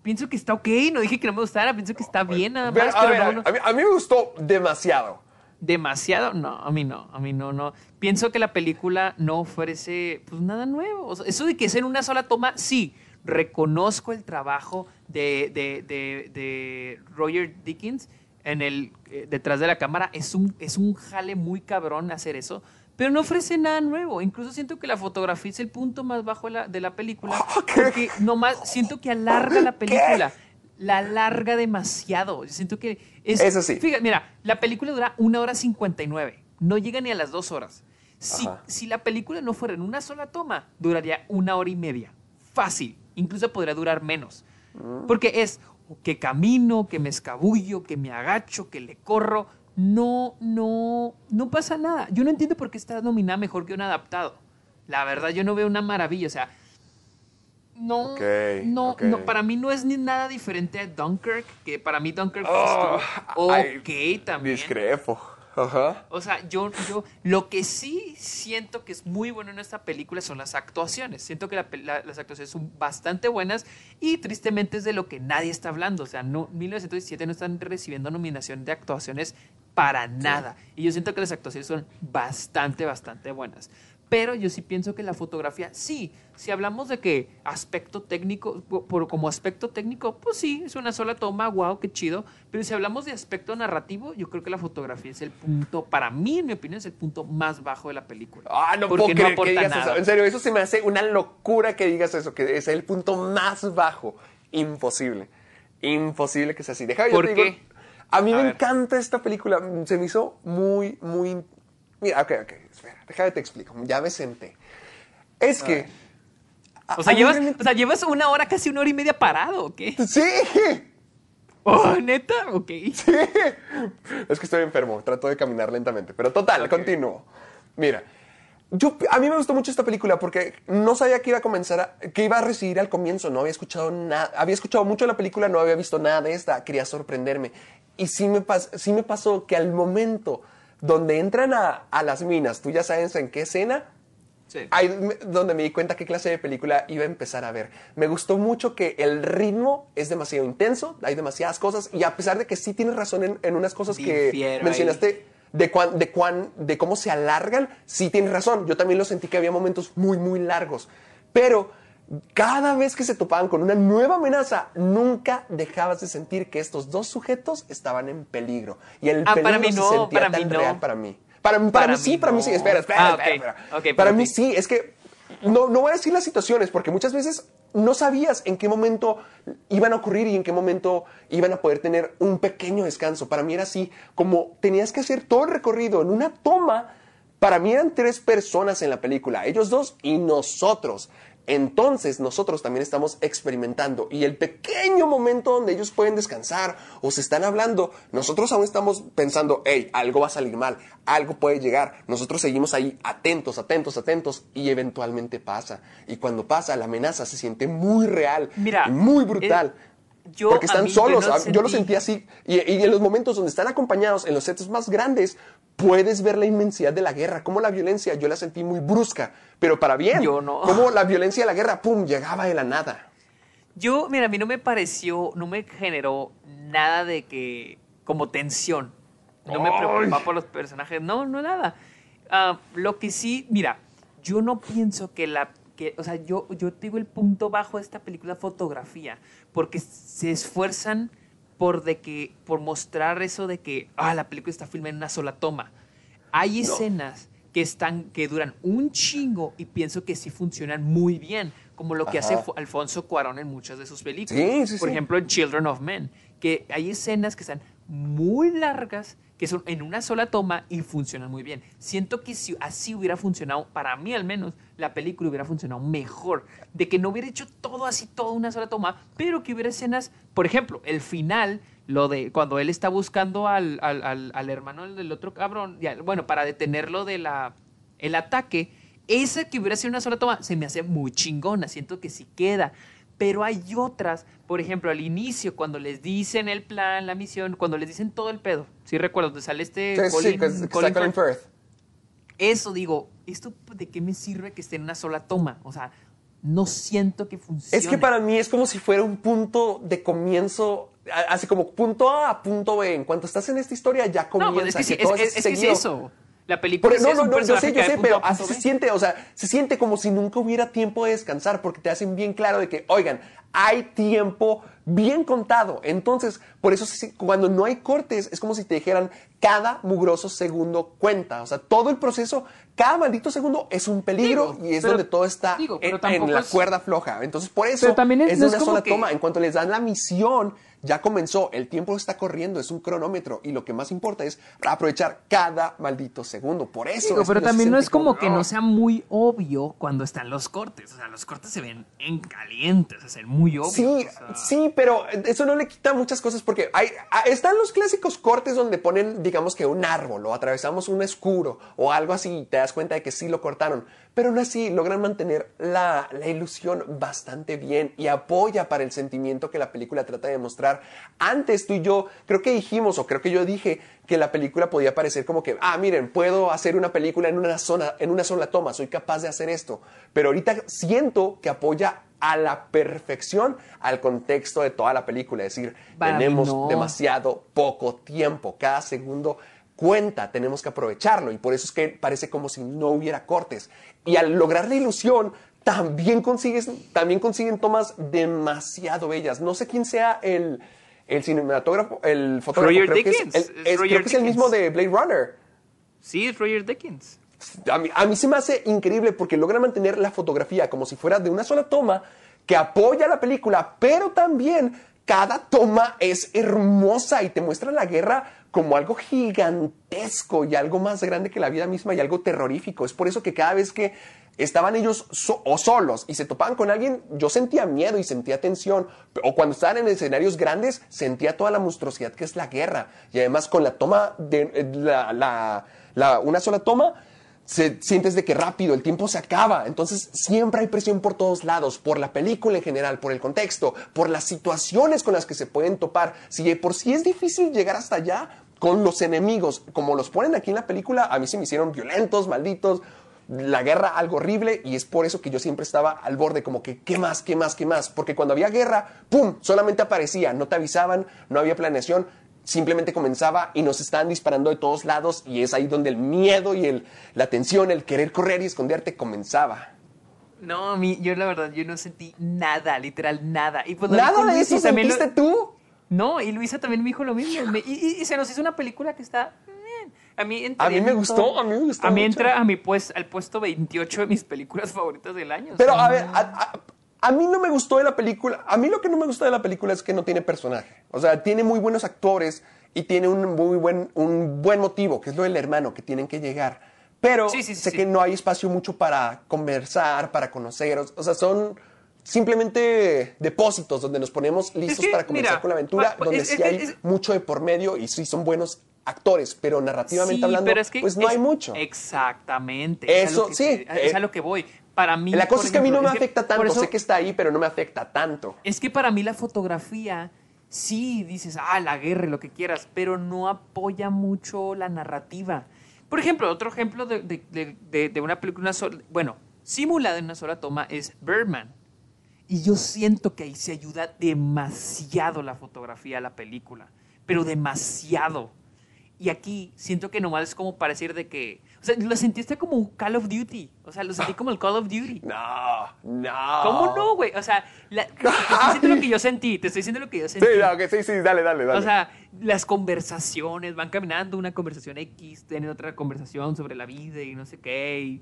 pienso que está ok, no dije que no me gustara, pienso que está bien nada Pero, más, a, pero ver, no, a, no- a mí, a mí me gustó demasiado. demasiado, no, a mí no, a mí no, no. Pienso que la película no ofrece pues nada nuevo. O sea, eso de que es en una sola toma, sí, reconozco el trabajo de, de- de- de Roger Dickens en el eh, detrás de la cámara. Es un, es un jale muy cabrón hacer eso. Pero no ofrece nada nuevo. Incluso siento que la fotografía es el punto más bajo de la, de la película. Porque nomás siento que alarga la película. La alarga demasiado. Yo siento que es. Eso sí. Fíjate, mira, la película dura una hora 59. No llega ni a las dos horas. Si, si la película no fuera en una sola toma, duraría una hora y media. Fácil. Incluso podría durar menos. Porque es que camino, que me escabullo, que me agacho, que le corro. No, no, no pasa nada. Yo no entiendo por qué está nominada mejor que un adaptado. La verdad, yo no veo una maravilla. O sea, no, Ok, no, no, para mí no es ni nada diferente a Dunkirk, que para mí Dunkirk Oh, estuvo ok también. Discrepo. Ajá. O sea, yo, yo lo que sí siento que es muy bueno en esta película son las actuaciones. Siento que la pel- la- las actuaciones son bastante buenas y tristemente es de lo que nadie está hablando. O sea, no, 1917 no están recibiendo nominación de actuaciones para nada. Y yo siento que las actuaciones son bastante, bastante buenas. Pero yo sí pienso que la fotografía, sí, si hablamos de que aspecto técnico, po- por, como aspecto técnico, pues sí, es una sola toma, wow, qué chido. Pero si hablamos de aspecto narrativo, yo creo que la fotografía es el punto, para mí, en mi opinión, es el punto más bajo de la película. Ah, no Porque puedo creer que digas nada. eso. En serio, eso se me hace una locura que digas eso, que es el punto más bajo. Imposible. Imposible que sea así. Deja, yo ¿Por te digo, qué? A mí A me ver. encanta esta película. Se me hizo muy, muy... Mira, ok, ok, espera. Déjame te explico. Ya me senté. Es que... O sea, llevas, realmente- o sea, llevas una hora, casi una hora y media parado, ¿o qué? Sí. Oh, neta, ok. Sí. Es que estoy enfermo, trato de caminar lentamente. Pero total, Ok. continúo. Mira, yo, a mí me gustó mucho esta película porque no sabía que iba a comenzar, a- que iba a recibir al comienzo. No había escuchado nada, había escuchado mucho de la película, no había visto nada de esta. Quería sorprenderme. Y sí me, pas- sí me pasó que al momento donde entran a, a las minas, tú ya sabes en qué escena, Sí. Ahí me- donde me di cuenta qué clase de película iba a empezar a ver. Me gustó mucho que el ritmo es demasiado intenso, hay demasiadas cosas, y a pesar de que sí tienes razón en, en unas cosas que Difiero mencionaste de, cuán, de, cuán, de cómo se alargan, sí tienes razón. Yo también lo sentí que había momentos muy, muy largos. Pero cada vez que se topaban con una nueva amenaza, nunca dejabas de sentir que estos dos sujetos estaban en peligro. Y el Ah, peligro para mí se no, sentía para tan mí no. real para mí. Para, mí- para Para mí sí, mí para mí sí. no. Espera, espera, Ah, espera, ok. espera. Ok, para para mí sí, es que no, no voy a decir las situaciones porque muchas veces no sabías en qué momento iban a ocurrir y en qué momento iban a poder tener un pequeño descanso. Para mí era así, como tenías que hacer todo el recorrido en una toma. Para mí eran tres personas en la película, ellos dos y nosotros. Entonces nosotros también estamos experimentando y el pequeño momento donde ellos pueden descansar o se están hablando, nosotros aún estamos pensando, hey, algo va a salir mal, algo puede llegar. Nosotros seguimos ahí atentos, atentos, atentos y eventualmente pasa. Y cuando pasa, la amenaza se siente muy real, Mira, muy brutal. eh, yo porque están yo solos, no yo lo sentí así. Y, y en los momentos donde están acompañados, en los sets más grandes, puedes ver la inmensidad de la guerra, como la violencia, yo la sentí muy brusca, pero para bien. Yo no. Como la violencia de la guerra, pum, llegaba de la nada. Yo, mira, a mí no me pareció, no me generó nada de que, como tensión. No me preocupaba por los personajes, no, no nada. Ah, lo que sí, mira, yo no pienso que la, que, o sea, yo, yo te digo el punto bajo de esta película fotografía, porque se esfuerzan por de que, por mostrar eso de que, ah, la película está filmada en una sola toma. Hay escenas que están que duran un chingo y pienso que sí funcionan muy bien, como lo que hace Ajá. Alfonso Cuarón en muchas de sus películas. Sí, sí, Por sí. ejemplo, en Children of Men, que hay escenas que están muy largas, que son en una sola toma y funcionan muy bien. Siento que si así hubiera funcionado, para mí al menos, la película hubiera funcionado mejor. De que no hubiera hecho todo así, todo una sola toma, pero que hubiera escenas, por ejemplo, el final, lo de cuando él está buscando al, al- al- hermano del otro cabrón, bueno, para detenerlo de ataque, esa que hubiera sido una sola toma se me hace muy chingona, siento que sí queda. Pero hay otras, por ejemplo, al inicio, cuando les dicen el plan, la misión, cuando les dicen todo el pedo. Sí recuerdo, donde sale este Sí, sí, Colin- que, es- que Colin está Colin Firth. Eso digo, ¿esto de qué me sirve que esté en una sola toma? O sea, no siento que funcione. Es que para mí es como si fuera un punto de comienzo, así como punto A a punto B. En cuanto estás en esta historia ya No, comienza. pues es que, sí, que todo es, es- es es eso. La película es no, no, no, yo sé, yo sé, pero así se siente, o sea, se siente como si nunca hubiera tiempo de descansar porque te hacen bien claro de que, oigan, hay tiempo bien contado. Entonces, por eso cuando no hay cortes, es como si te dijeran, cada mugroso segundo cuenta. O sea, todo el proceso, cada maldito segundo es un peligro Digo, y es pero- donde todo está digo, pero en, la es- cuerda floja. Entonces, por eso Pero también es- es no de es una sola que- toma. En cuanto les dan la misión, ya comenzó, el tiempo está corriendo, es un cronómetro y lo que más importa es aprovechar cada maldito segundo. Por eso. Digo, es pero que también no es como que no sea muy obvio cuando están los cortes. O sea, los cortes se ven en caliente, o sea, se ven muy obvios. Sí, o sea. sí, pero eso no le quita muchas cosas porque hay, están los clásicos cortes donde ponen, digamos que un árbol o atravesamos un escuro o algo así y te das cuenta de que sí lo cortaron. Pero aún así logran mantener la, la ilusión bastante bien y apoya para el sentimiento que la película trata de mostrar. Antes tú y yo creo que dijimos o creo que yo dije que la película podía parecer como que, ah, miren, puedo hacer una película en una, zona, en una sola toma, soy capaz de hacer esto. Pero ahorita siento que apoya a la perfección al contexto de toda la película. Es decir, Para tenemos no. demasiado poco tiempo. Cada segundo cuenta, tenemos que aprovecharlo. Y por eso es que parece como si no hubiera cortes. Y al lograr la ilusión, también, consigues, también consiguen tomas demasiado bellas. No sé quién sea el, el cinematógrafo, el fotógrafo. Roger creo que es- Dickens, el- es Roger creo que es el Dickens. mismo de Blade Runner. Sí, es Roger Dickens. A mí, a mí se me hace increíble porque logra mantener la fotografía como si fuera de una sola toma que apoya la película, pero también cada toma es hermosa y te muestra la guerra como algo gigantesco y algo más grande que la vida misma y algo terrorífico. Es por eso que cada vez que estaban ellos so- o solos y se topaban con alguien, yo sentía miedo y sentía tensión. O cuando estaban en escenarios grandes, sentía toda la monstruosidad que es la guerra. Y además con la toma de eh, la- la- la- una sola toma, se, sientes de que rápido, el tiempo se acaba. Entonces siempre hay presión por todos lados, por la película en general, por el contexto, por las situaciones con las que se pueden topar. Si de por sí es difícil llegar hasta allá con los enemigos, como los ponen aquí en la película, a mí se me hicieron violentos, malditos. La guerra algo horrible y es por eso que yo siempre estaba al borde como que qué más, qué más, qué más, porque cuando había guerra, pum, solamente aparecía, no te avisaban, no había planeación, simplemente comenzaba y nos estaban disparando de todos lados y es ahí donde el miedo y el, la tensión, el querer correr y esconderte comenzaba. No, a mí, yo la verdad, yo no sentí nada, literal, nada. Y pues Nada de eso también lo- sentiste tú. No, y Luisa también me dijo lo mismo. Me- y, y- y se nos hizo una película que está. A mí, A mí me gustó, a mí me gustó A mí mucho. entra a mi pues, al puesto 28 de mis películas favoritas del año. o Pero sea, a ver, a, a- a mí no me gustó de la película. A mí lo que no me gustó de la película es que no tiene personaje. O sea, tiene muy buenos actores y tiene un muy buen, un buen motivo, que es lo del hermano, que tienen que llegar. Pero Sí, sí, sí, sé que no hay espacio mucho para conversar, para conocer. O sea, son simplemente depósitos donde nos ponemos listos que, para comenzar mira, con la aventura, pa- donde es- sí hay es- mucho de por medio y sí son buenos actores, pero narrativamente sí, hablando, pero es que pues no hay mucho. Exactamente. es a lo Eso, que- sí, Es eh, a lo que voy. Para mí. La cosa es que a mí no me que afecta tanto, eso- sé que está ahí, pero no me afecta tanto. Es que para mí la fotografía, sí, dices, ah, la guerra y lo que quieras, pero no apoya mucho la narrativa. Por ejemplo, otro ejemplo de, de- de- de- de una película, una sola- bueno, simulada en una sola toma es Birdman. Y yo siento que ahí se ayuda demasiado la fotografía a la película, pero demasiado. Y aquí siento que nomás es como para decir de que, o sea, lo sentiste como un Call of Duty, o sea, lo sentí como el Call of Duty. No, no. ¿Cómo no, güey? O sea, la- te estoy diciendo lo que yo sentí, te estoy diciendo lo que yo sentí. Sí, no, que sí, sí, dale, dale, dale. O sea, las conversaciones, van caminando una conversación X, tienen otra conversación sobre la vida y no sé qué. y-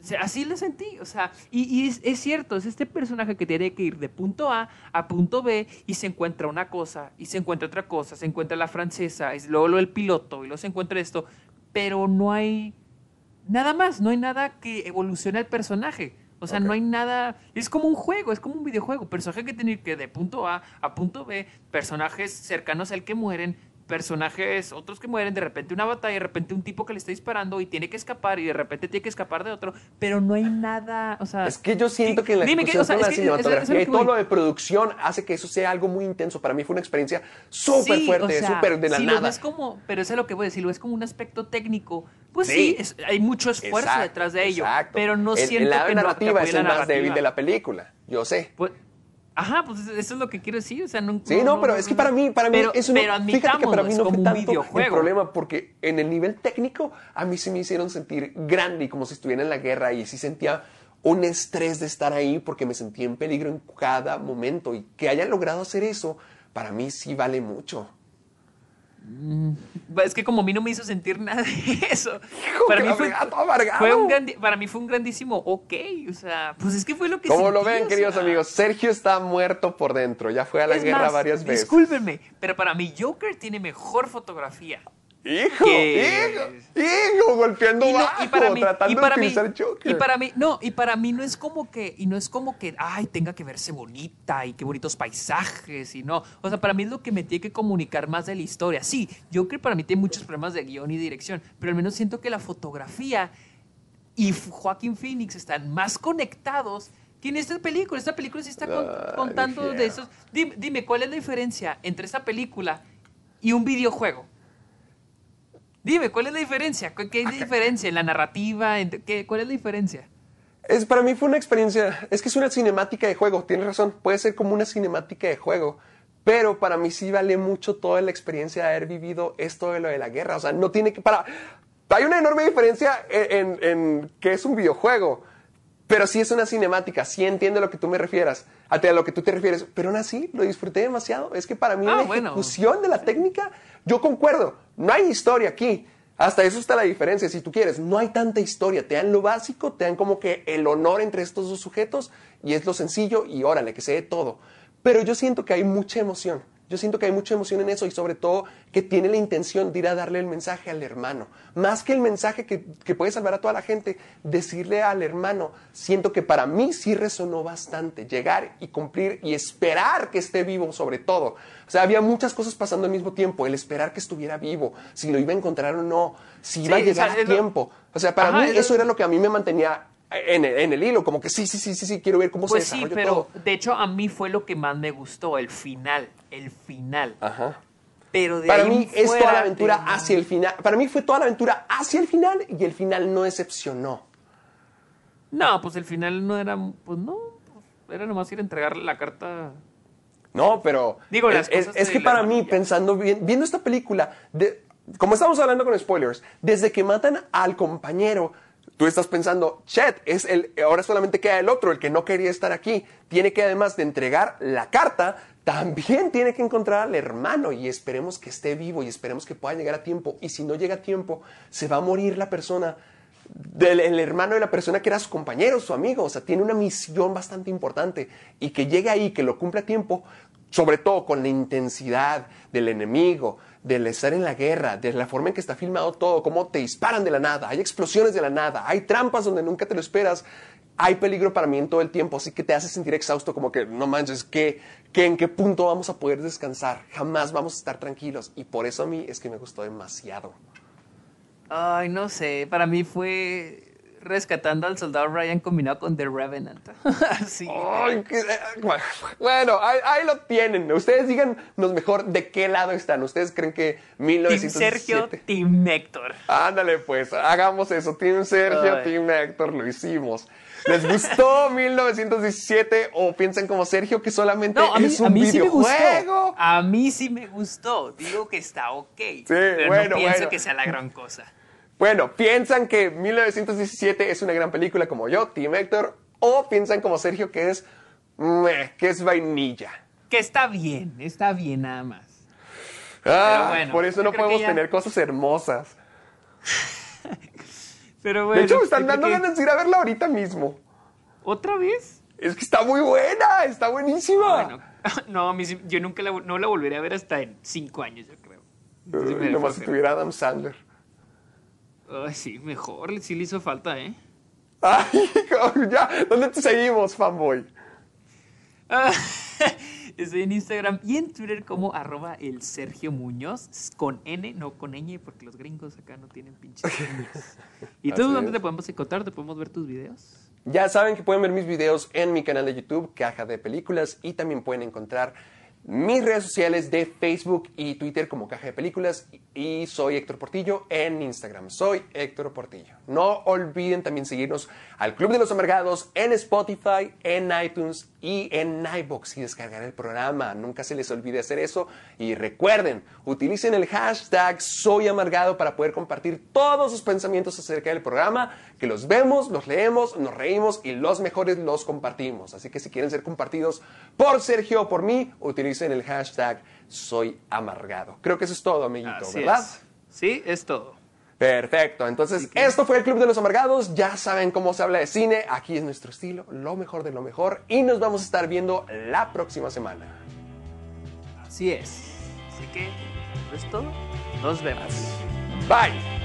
o sea, así lo sentí, o sea, y, y es, es cierto, es este personaje que tiene que ir de punto A a punto B y se encuentra una cosa, y se encuentra otra cosa, se encuentra la francesa, y luego lo del piloto, y luego se encuentra esto, pero no hay nada más, no hay nada que evolucione el personaje. O sea, no hay nada. Es como un juego, es como un videojuego. Personaje que tiene que ir de punto A a punto B, personajes cercanos al que mueren, personajes otros que mueren, de repente una batalla, de repente un tipo que le está disparando y tiene que escapar y de repente tiene que escapar de otro, pero no hay nada. O sea, Es que yo siento que la Dime ejecución o sea, es que- es cinematografía lo y que todo lo de producción hace que eso sea algo muy intenso. Para mí fue una experiencia súper Sí, fuerte, o sea, súper de la si lo nada. ves como, pero eso es lo que voy a decir, lo ves como un aspecto técnico, pues Sí. hay mucho esfuerzo Exacto, detrás de ello, exacto. pero no el, siento el que no- que narrativa es el más débil narrativa. de la película. Yo sé. Pues, ajá, pues eso es lo que quiero decir, o sea, no... Sí, no, pero es que para mí, para mí pero, eso no, pero fíjate que para mí no fue tanto el problema porque en el nivel técnico a mí sí me hicieron sentir grande y como si estuviera en la guerra y sí sentía un estrés de estar ahí porque me sentía en peligro en cada momento y que hayan logrado hacer eso para mí sí vale mucho. Es que como a mí no me hizo sentir nada de eso. Hijo, para, mí fue, fue un para mí fue un grandísimo ok, o sea, pues es que fue lo que Como lo ven, o queridos sea. amigos, Sergio está muerto por dentro. Ya fue a la guerra más, varias veces. Discúlpenme, pero para mí Joker tiene mejor fotografía. Hijo, que- hijo, hijo, golpeando Y, no- bajo, y para mí, tratando y para de mí, y para mí, no, y para mí no es como que, y no es como que, ay, tenga que verse bonita y qué bonitos paisajes y no. O sea, para mí es lo que me tiene que comunicar más de la historia. Sí, Joker para mí tiene muchos problemas de guion y dirección, pero al menos siento que la fotografía y Joaquín Phoenix están más conectados que en esta película. Esta película sí está contando de esos. Dime, dime, ¿cuál es la diferencia entre esta película y un videojuego? Dime, ¿cuál es la diferencia? ¿Qué diferencia en la narrativa? ¿En qué, ¿Cuál es la diferencia? Es, para mí fue una experiencia, es que es una cinemática de juego, tienes razón, puede ser como una cinemática de juego, pero para mí sí vale mucho toda la experiencia de haber vivido esto de lo de la guerra, o sea, no tiene que, para, hay una enorme diferencia en, en, en que es un videojuego, pero sí es una cinemática, sí entiendo a lo que tú me refieras, a, lo que tú te refieres, pero aún así lo disfruté demasiado, es que para mí Ah, la bueno. ejecución de la técnica, yo concuerdo, no hay historia aquí, hasta eso está la diferencia, si tú quieres. No hay tanta historia. Te dan lo básico, te dan como que el honor entre estos dos sujetos y es lo sencillo y órale, que se dé todo. Pero yo siento que hay mucha emoción. Yo siento que hay mucha emoción en eso y sobre todo que tiene la intención de ir a darle el mensaje al hermano. Más que el mensaje que, que puede salvar a toda la gente, decirle al hermano, siento que para mí sí resonó bastante. Llegar y cumplir y esperar que esté vivo sobre todo. O sea, había muchas cosas pasando al mismo tiempo. El esperar que estuviera vivo, si lo iba a encontrar o no, si iba Sí, a llegar o sea, a tiempo. O sea, para Ajá, mí eso era lo que a mí me mantenía en el, en el hilo, como que sí, sí, sí, sí, sí, quiero ver cómo Pues se sí, desarrolla pero todo. de hecho a mí fue lo que más me gustó, el final, el final. Ajá. Pero de Para ahí mí es toda la aventura de- hacia el final. Para mí fue toda la aventura hacia el final y el final no decepcionó. No, pues el final no era, pues no, era nomás ir a entregar la carta. No, pero Digo, las es, cosas es que para mí, pensando bien, viendo esta película, de, como estamos hablando con spoilers, desde que matan al compañero, tú estás pensando, Chet, es el, ahora solamente queda el otro, el que no quería estar aquí. Tiene que además de entregar la carta, también tiene que encontrar al hermano y esperemos que esté vivo y esperemos que pueda llegar a tiempo. Y si no llega a tiempo, se va a morir la persona del el hermano de la persona que era su compañero, su amigo. O sea, tiene una misión bastante importante y que llegue ahí, que lo cumpla a tiempo, sobre todo con la intensidad del enemigo, del estar en la guerra, de la forma en que está filmado todo, cómo te disparan de la nada, hay explosiones de la nada, hay trampas donde nunca te lo esperas. Hay peligro para mí en todo el tiempo, así que te hace sentir exhausto, como que no manches, ¿qué, qué, ¿en qué punto vamos a poder descansar? Jamás vamos a estar tranquilos. Y por eso a mí es que me gustó demasiado. Ay, no sé, para mí fue rescatando al soldado Ryan combinado con The Revenant. sí. Ay, qué- bueno, ahí, ahí lo tienen. Ustedes díganos mejor de qué lado están. ¿Ustedes creen que Team 1917? Sergio, Team Héctor. Ándale, pues, hagamos eso. Team Sergio, Ay. Team Héctor, lo hicimos. ¿Les gustó 1917 o piensan como Sergio que solamente No, a mí, es a un mí sí me videojuego? gustó. A mí sí me gustó. Digo que está ok. pero bueno, no pienso bueno. que sea la gran cosa. Bueno, ¿piensan que 1917 es una gran película como yo, Team Héctor? ¿O piensan como Sergio que es, meh, que es vainilla? Que está bien, está bien nada más. Ah, bueno, por eso no podemos ya- tener cosas hermosas. Pero bueno. de hecho, me están creo dando que- ganas de ir a verla ahorita mismo. ¿Otra vez? Es que está muy buena, está buenísima. Bueno, no, yo nunca la, no la volveré a ver hasta en cinco años, yo creo. Entonces Uy, nomás si tuviera Adam Sandler. Ay, sí, mejor, sí le hizo falta, ¿eh? Ay, ya, ¿dónde te seguimos, fanboy? Ah, Estoy en Instagram y en Twitter como arroba el Sergio Muñoz, con N, no con ñ, porque los gringos acá no tienen pinches. ¿Y tú Así dónde es. te podemos encontrar? ¿Te podemos ver tus videos? Ya saben que pueden ver mis videos en mi canal de YouTube, Caja de Películas, y también pueden encontrar mis redes sociales de Facebook y Twitter como Caja de Películas. Y soy Héctor Portillo en Instagram. Soy Héctor Portillo. No olviden también seguirnos al Club de los Amargados en Spotify, en iTunes y en iBox y descargar el programa. Nunca se les olvide hacer eso. Y recuerden, utilicen el hashtag Soy Amargado para poder compartir todos sus pensamientos acerca del programa, que los vemos, los leemos, nos reímos y los mejores los compartimos. Así que si quieren ser compartidos por Sergio o por mí, utilicen el hashtag Soy Amargado. Creo que eso es todo, amiguito, Así ¿verdad? es. Sí, es todo. Perfecto, entonces esto fue el Club de los Amargados, ya saben cómo se habla de cine, aquí es nuestro estilo, lo mejor de lo mejor y nos vamos a estar viendo la próxima semana. Así es. Así que, eso es todo. Nos vemos. Bye.